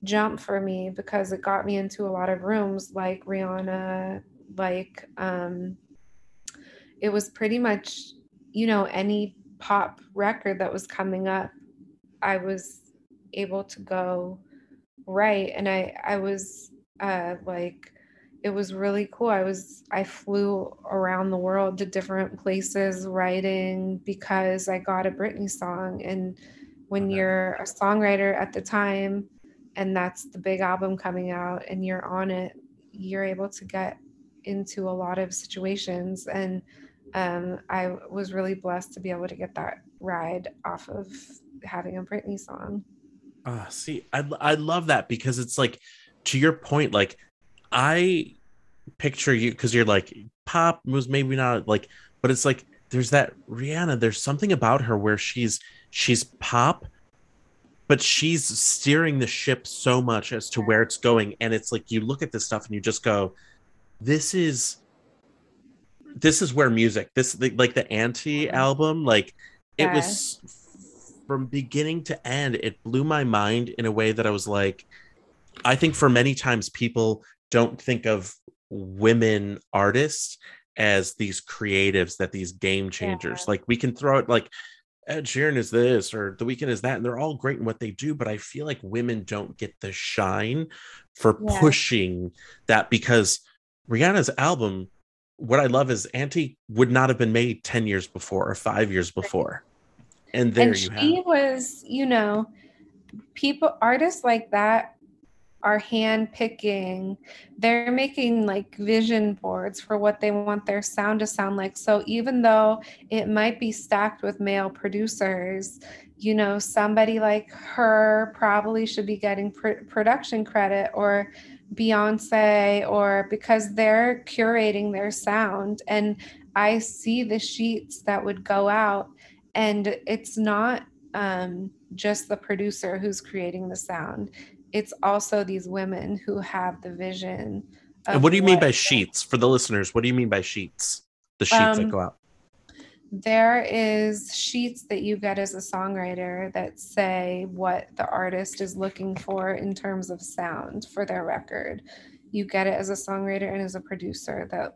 jump for me because it got me into a lot of rooms like Rihanna, like um, it was pretty much, you know, any pop record that was coming up, I was able to go right. And I, I was uh, like, it was really cool. I was I flew around the world to different places writing because I got a Britney song. And when Okay. you're a songwriter at the time, and that's the big album coming out, and you're on it, you're able to get into a lot of situations. And um, I was really blessed to be able to get that ride off of having a Britney song. Ah, see, I I love that because it's like to your point, like I picture you because you're like pop was maybe not like, but it's like there's that Rihanna. There's something about her where she's she's pop, but she's steering the ship so much as to where it's going, and it's like you look at this stuff and you just go, this is this is where music this like the anti mm-hmm. album like it was from beginning to end it blew my mind in a way that i was like i think for many times people don't think of women artists as these creatives that these game changers Yeah. like we can throw it like Ed Sheeran is this or The Weeknd is that, and they're all great in what they do. But I feel like women don't get the shine for Yeah. pushing that because Rihanna's album, what I love is Anti would not have been made 10 years before or five years before. And there and you she have was you know people artists like that are hand picking they're making like vision boards for what they want their sound to sound like. So even though it might be stacked with male producers you know somebody like her probably should be getting pr- production credit or beyonce or because they're curating their sound. And i see the sheets that would go out and it's not um, just the producer who's creating the sound it's also these women who have the vision And what do you mean by sheets for the listeners? What do you mean by sheets? The sheets that Um, go out. there is sheets that you get as a songwriter that say what the artist is looking for in terms of sound for their record you get it as a songwriter and as a producer that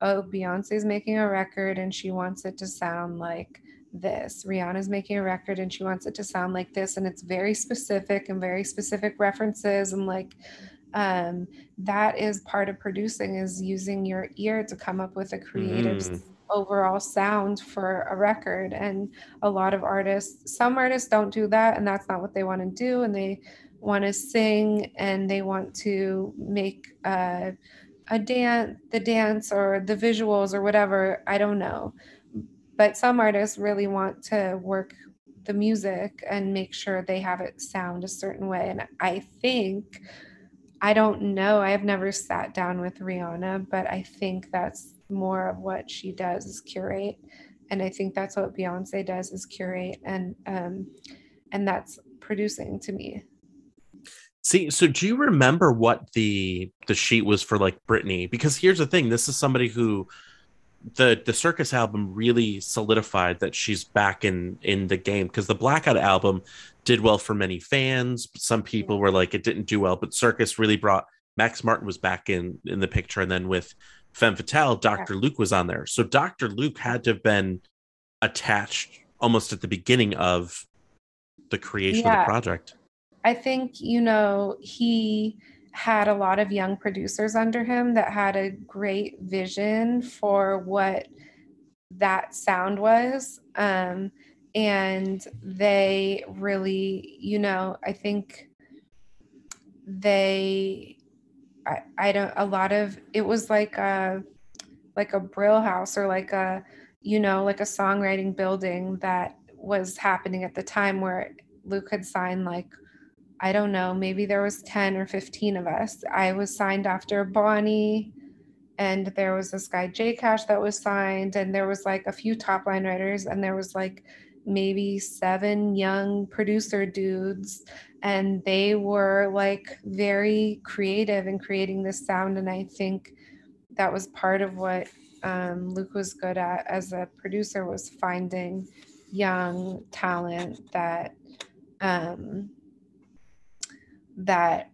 oh beyonce's making a record and she wants it to sound like this rihanna's making a record and she wants it to sound like this and it's very specific and very specific references and like um, that is part of producing is using your ear to come up with a creative Mm. overall sound for a record and a lot of artists some artists don't do that and that's not what they want to do and they want to sing and they want to make uh, a dance the dance or the visuals or whatever i don't know but some artists really want to work the music and make sure they have it sound a certain way and i think I don't know. I have never sat down with Rihanna, but I think that's more of what she does is curate, and I think that's what Beyonce does is curate, and um, and that's producing to me. See, so do you remember what the the sheet was for like Britney? Because here's the thing, this is somebody who the the circus album really solidified that she's back in in the game because the blackout album did well for many fans. Some people were like it didn't do well but circus really brought max martin was back in in the picture and then with femme fatale dr luke was on there. So dr luke had to have been attached almost at the beginning of the creation of the project. I think you know he had a lot of young producers under him that had a great vision for what that sound was um, and they really you know i think they I, I don't a lot of it was like a like a brill house or like a you know like a songwriting building that was happening at the time where luke had signed like I don't know, maybe there was 10 or 15 of us. I was signed after Bonnie and there was this guy J Kash that was signed and there was like a few top line writers and there was like maybe seven young producer dudes and they were like very creative in creating this sound and I think that was part of what um, Luke was good at as a producer was finding young talent that um, that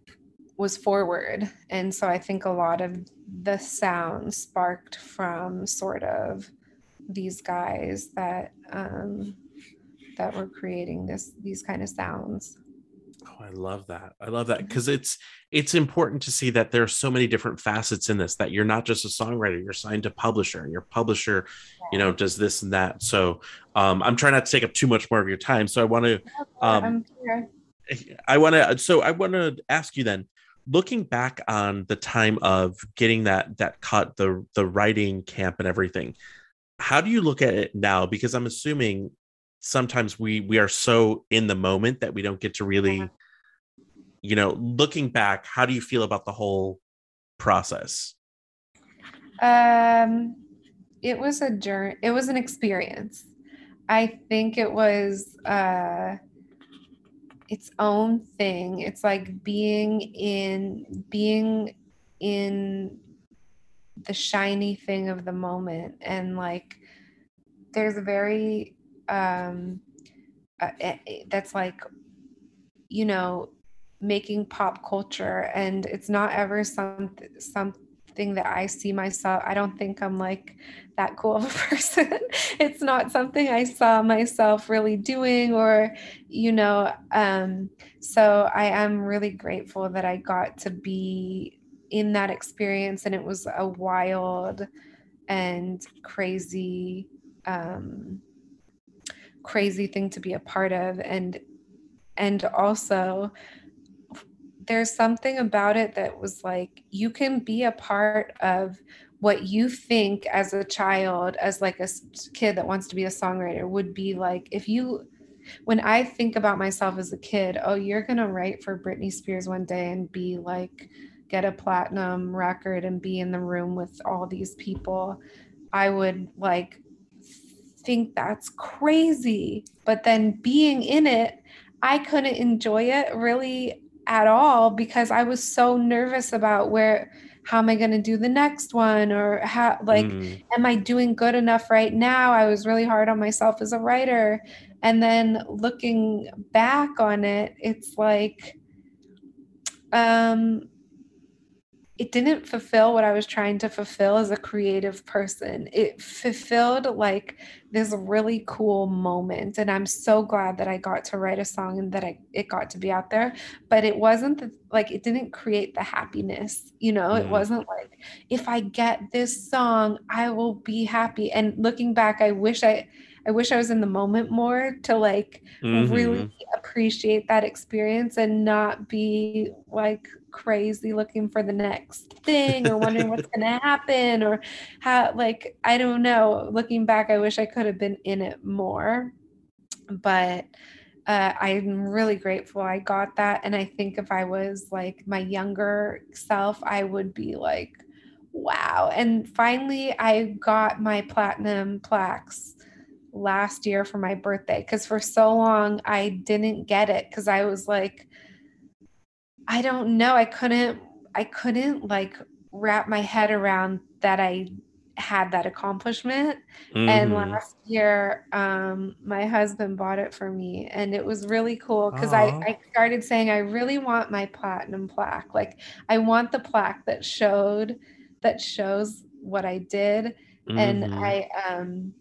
was forward. And so I think a lot of the sound sparked from sort of these guys that um, that were creating this these kind of sounds. Oh, I love that. I love that because it's it's important to see that there are so many different facets in this that you're not just a songwriter, you're signed to publisher and your publisher, you know, does this and that. So um I'm trying not to take up too much more of your time. So I want to um I'm here. I want to so I want to ask you then looking back on the time of getting that that cut the the writing camp and everything how do you look at it now because i'm assuming sometimes we we are so in the moment that we don't get to really Yeah. you know looking back how do you feel about the whole process Um, it was a journey. It was an experience. I think it was uh, its own thing. It's like being in being in the shiny thing of the moment, and like there's a very um, uh, that's like you know making pop culture, and it's not ever some something that I see myself. I don't think I'm like that cool of a person. it's not something I saw myself really doing or you know um so I am really grateful that I got to be in that experience and it was a wild and crazy um crazy thing to be a part of and and also there's something about it that was like you can be a part of what you think as a child as like a kid that wants to be a songwriter would be like if you when i think about myself as a kid oh you're going to write for britney spears one day and be like get a platinum record and be in the room with all these people i would like think that's crazy. But then being in it i couldn't enjoy it really at all because I was so nervous about where how am I going to do the next one or how like Mm, am I doing good enough right now? I was really hard on myself as a writer and then looking back on it it's like um it didn't fulfill what I was trying to fulfill as a creative person. It fulfilled like this really cool moment and I'm so glad that I got to write a song and that I it got to be out there, but it wasn't the, like it didn't create the happiness, you know? It Mhm. wasn't like if I get this song, I will be happy. And looking back, I wish I I wish I was in the moment more to like mhm. really appreciate that experience and not be like crazy looking for the next thing or wondering what's going to happen or how like I don't know. Looking back I wish I could have been in it more but uh, I'm really grateful I got that and I think if I was like my younger self I would be like wow. And finally I got my platinum plaques last year for my birthday because for so long I didn't get it because I was like, I don't know. I couldn't, I couldn't like wrap my head around that I had that accomplishment. And Mhm. last year, um, my husband bought it for me, and it was really cool because I, I started saying, I really want my platinum plaque. Like, I want the plaque that showed, that shows what I did and Mhm. I um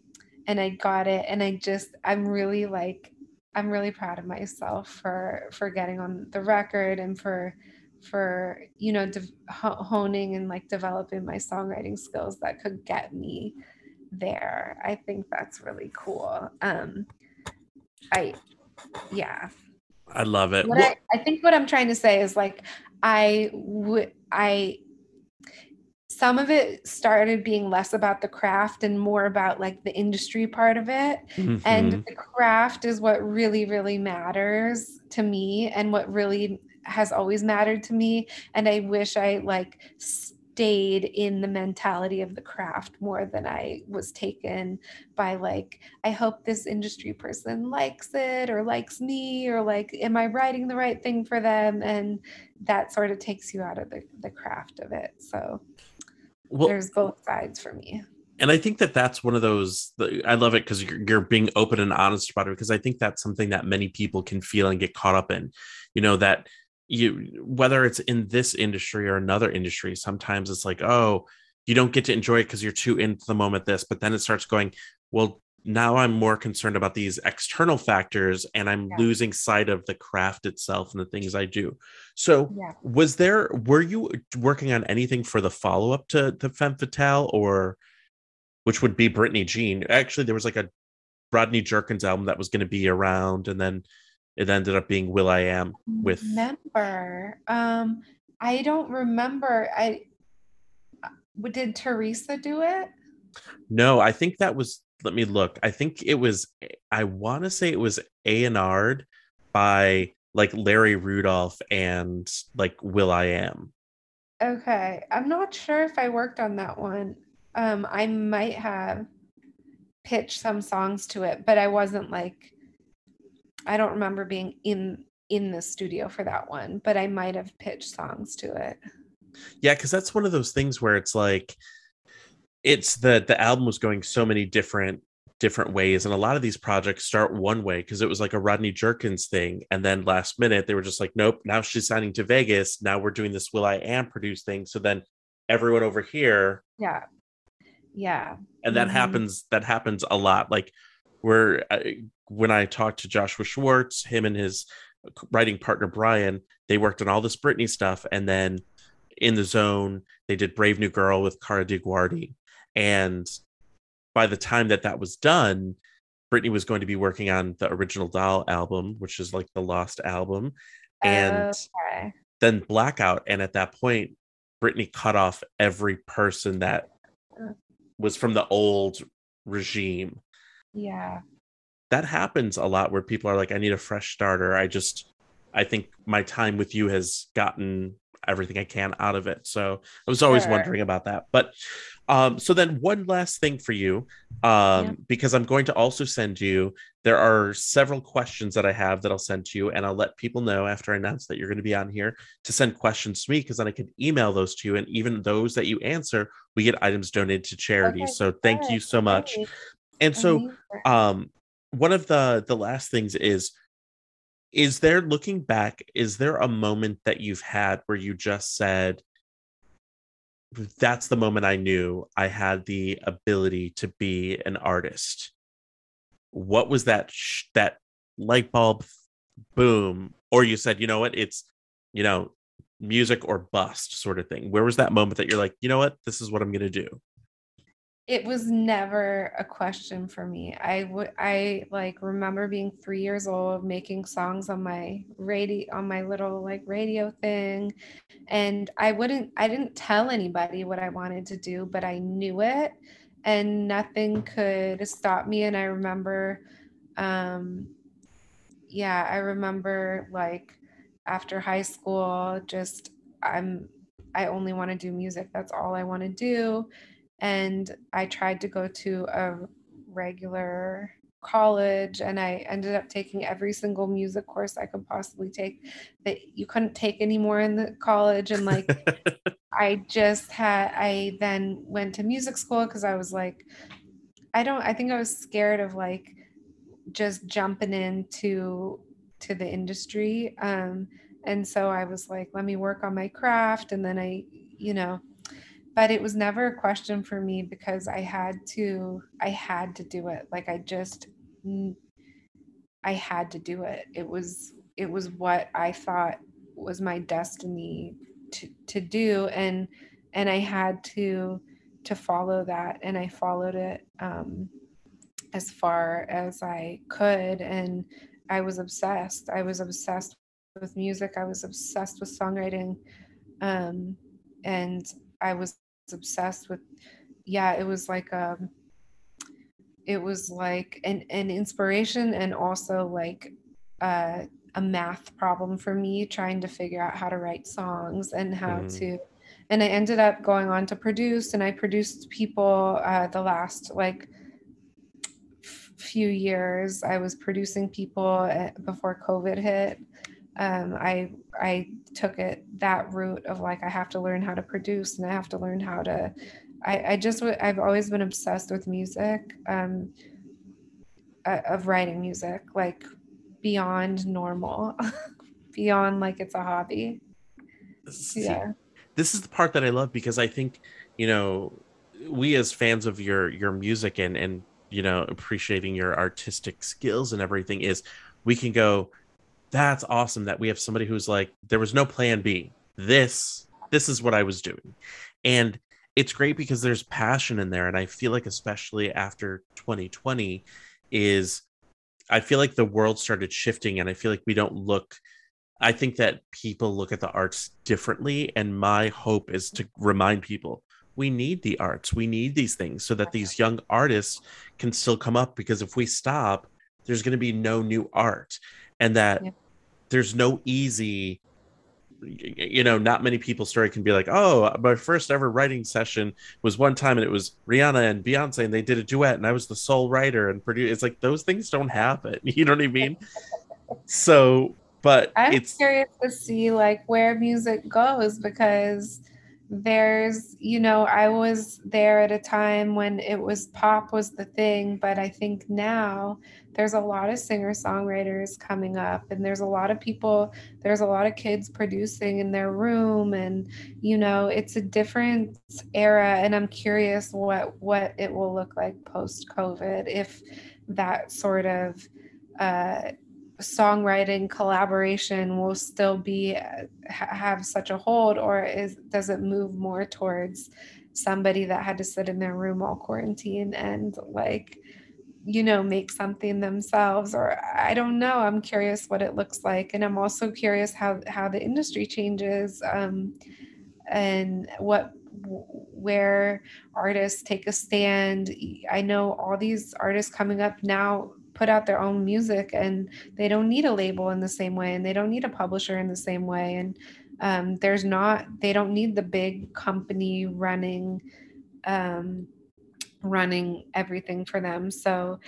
and I got it and I just I'm really like I'm really proud of myself for for getting on the record and for for you know de- honing and like developing my songwriting skills that could get me there. I think that's really cool. Um I yeah I love it. what I, I think what I'm trying to say is like I would I some of it started being less about the craft and more about like the industry part of it. Mhm. and the craft is what really really matters to me and what really has always mattered to me. And I wish I like stayed in the mentality of the craft more than I was taken by like I hope this industry person likes it or likes me or like am I writing the right thing for them? And that sort of takes you out of the, the craft of it. So Well, there's both sides for me. and I think that that's one of those. I love it because you're, you're being open and honest about it. Because I think that's something that many people can feel and get caught up in. You know that you whether it's in this industry or another industry, sometimes it's like, oh, you don't get to enjoy it because you're too into the moment. This, but then it starts going, well. Now I'm more concerned about these external factors, and I'm Yeah. losing sight of the craft itself and the things I do. So, Yeah. was there? Were you working on anything for the follow up to the Femme Fatale, or which would be Britney Jean. Actually, there was like a Rodney Jerkins album that was going to be around, and then it ended up being will.i.am with. Remember, um, I don't remember. I uh, did Teresa do it? No, I think that was. Let me look. I think it was. I want to say it was A and R'd by like Larry Rudolph and like will.i.am. Okay, I'm not sure if I worked on that one. Um, I might have pitched some songs to it, but I wasn't like I don't remember being in in the studio for that one, but I might have pitched songs to it. Yeah, because that's one of those things where it's like, it's the the album was going so many different different ways, and a lot of these projects start one way because it was like a Rodney Jerkins thing, and then last minute they were just like, nope, now she's signing to Vegas. Now we're doing this will.i.am produce thing. So then everyone over here, Yeah. Yeah. and that Mhm. happens. That happens a lot. Like where I, when I talked to Joshua Schwartz, him and his writing partner Brian, they worked on all this Britney stuff, and then in the zone they did Brave New Girl with Kara DioGuardi, and by the time that that was done, Britney was going to be working on the original Doll album, which is like the lost album, and Okay. then Blackout, and at that point, Britney cut off every person that was from the old regime Yeah. that happens a lot where people are like i need a fresh starter i just i think my time with you has gotten everything i can out of it. So i was always Sure. wondering about that. But um so then one last thing for you um Yeah. because i'm going to also send you there are several questions that i have that i'll send to you and i'll let people know after i announce that you're going to be on here to send questions to me because then i can email those to you and even those that you answer we get items donated to charity. Okay, so thank you so much. Great, and so um one of the the last things is is there looking back is there a moment that you've had where you just said that's the moment i knew i had the ability to be an artist. What was that sh- that light bulb boom or you said you know what? It's you know music or bust sort of thing. Where was that moment that you're like you know what? This is what i'm going to do it was never a question for me. I would I like remember being three years old making songs on my radio on my little like radio thing. And I wouldn't I didn't tell anybody what I wanted to do, but I knew it and nothing could stop me. And I remember um yeah, I remember like after high school, just I'm I only want to do music. That's all I want to do and I tried to go to a regular college and I ended up taking every single music course I could possibly take that you couldn't take anymore in the college and like I just had I then went to music school because I was like I don't I think I was scared of like just jumping into to the industry um and so I was like let me work on my craft and then I you know but it was never a question for me because I had to I had to do it. Like I just I had to do it. It was it was what I thought was my destiny to to do and and I had to to follow that and I followed it um as far as I could and I was obsessed. I was obsessed with music. I was obsessed with songwriting um and I was obsessed with yeah it was like um it was like an, an inspiration and also like uh, a math problem for me trying to figure out how to write songs and how Mm. to and i ended up going on to produce and i produced people uh, the last like f- few years i was producing people uh, before covid hit um, i i took it that route of like I have to learn how to produce and I have to learn how to. I, I just I've always been obsessed with music, um, uh, of writing music like beyond normal, beyond like it's a hobby. See, Yeah. this is the part that I love because I think, you know, we as fans of your your music and and you know appreciating your artistic skills and everything is we can go that's awesome that we have somebody who's like there was no plan B. This this is what I was doing. And it's great because there's passion in there and I feel like especially after 2020 is I feel like the world started shifting and I feel like we don't look I think that people look at the arts differently. And my hope is to remind people we need the arts, we need these things so that these young artists can still come up. Because if we stop, there's going to be no new art, and that Yeah. there's no easy. You know, not many people's story can be like, "Oh, my first ever writing session was one time, and it was Rihanna and Beyonce, and they did a duet, and I was the sole writer and producer." It's like those things don't happen. You know what I mean? So, but I'm it's curious to see like where music goes because there's you know I was there at a time when it was pop was the thing but I think now there's a lot of singer songwriters coming up and there's a lot of people there's a lot of kids producing in their room and you know it's a different era and I'm curious what what it will look like post covid if that sort of uh songwriting collaboration will still be have such a hold or is does it move more towards somebody that had to sit in their room all quarantine and like you know make something themselves? Or i don't know. I'm curious what it looks like. And i'm also curious how how the industry changes um and what where artists take a stand. I know all these artists coming up now put out their own music and they don't need a label in the same way and they don't need a publisher in the same way and um, there's not they don't need the big company running um, running everything for them. So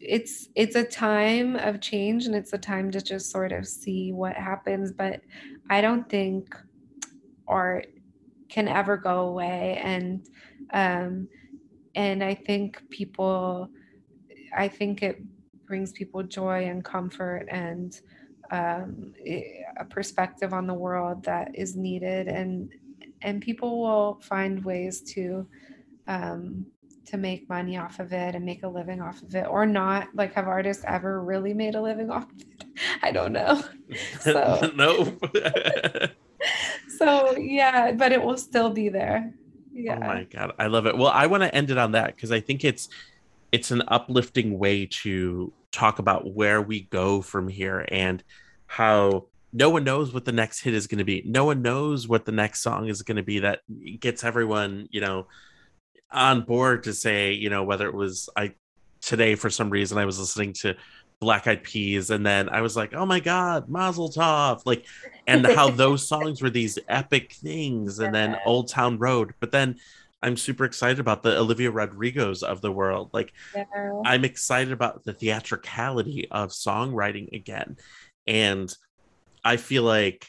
it's it's a time of change and it's a time to just sort of see what happens but i don't think art can ever go away and um and i think people i think it brings people joy and comfort and um, a perspective on the world that is needed. And and people will find ways to um, to make money off of it and make a living off of it or not. Like have artists ever really made a living off of it? I don't know. So- no. so yeah but it will still be there. Yeah. Oh my god, I love it. Well, I want to end it on that because I think it's it's an uplifting way to talk about where we go from here and how no one knows what the next hit is going to be. No one knows what the next song is going to be that gets everyone, you know, on board to say, you know, whether it was I today for some reason I was listening to Black Eyed Peas and then I was like, "Oh my god, Mazel Tov." Like and how those songs were these epic things and then Old Town Road. But then I'm super excited about the Olivia Rodrigos of the world. Like Yeah. I'm excited about the theatricality of songwriting again. And I feel like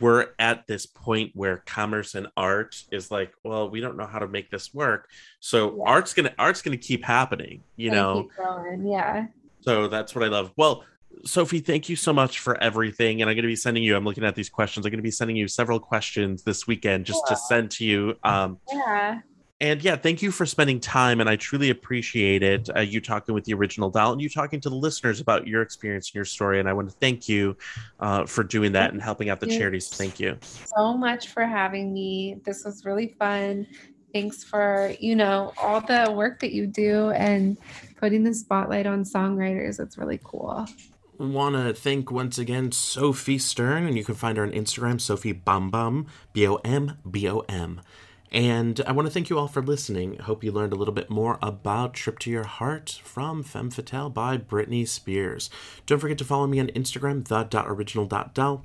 we're at this point where commerce and art is like, well, we don't know how to make this work. So Yeah. art's gonna art's gonna keep happening, you know. keep going, yeah So that's what I love. Well, Sophie, thank you so much for everything. And I'm going to be sending you, I'm looking at these questions. I'm going to be sending you several questions this weekend just to send to you. Um, yeah and yeah, thank you for spending time. And I truly appreciate it. Uh, you talking with the original doll and you talking to the listeners about your experience and your story. And I want to thank you uh, for doing that and helping out the you. charities. Thank you. so much for having me. This was really fun. Thanks for, you know, all the work that you do and putting the spotlight on songwriters. It's really cool. Want to thank once again Sophie Stern, and you can find her on Instagram, Sophie Bum, B O M B O M. And I want to thank you all for listening. Hope you learned a little bit more about Trip to Your Heart from Femme Fatale by Britney Spears. Don't forget to follow me on Instagram, the.original.doll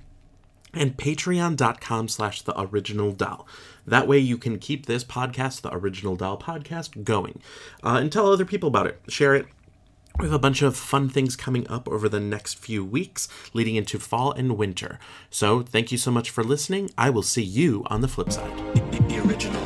and patreon.com slash the original doll that way you can keep this podcast the original doll podcast going uh, and tell other people about it share it We have a bunch of fun things coming up over the next few weeks, leading into fall and winter. So, thank you so much for listening. I will see you on the flip side. The original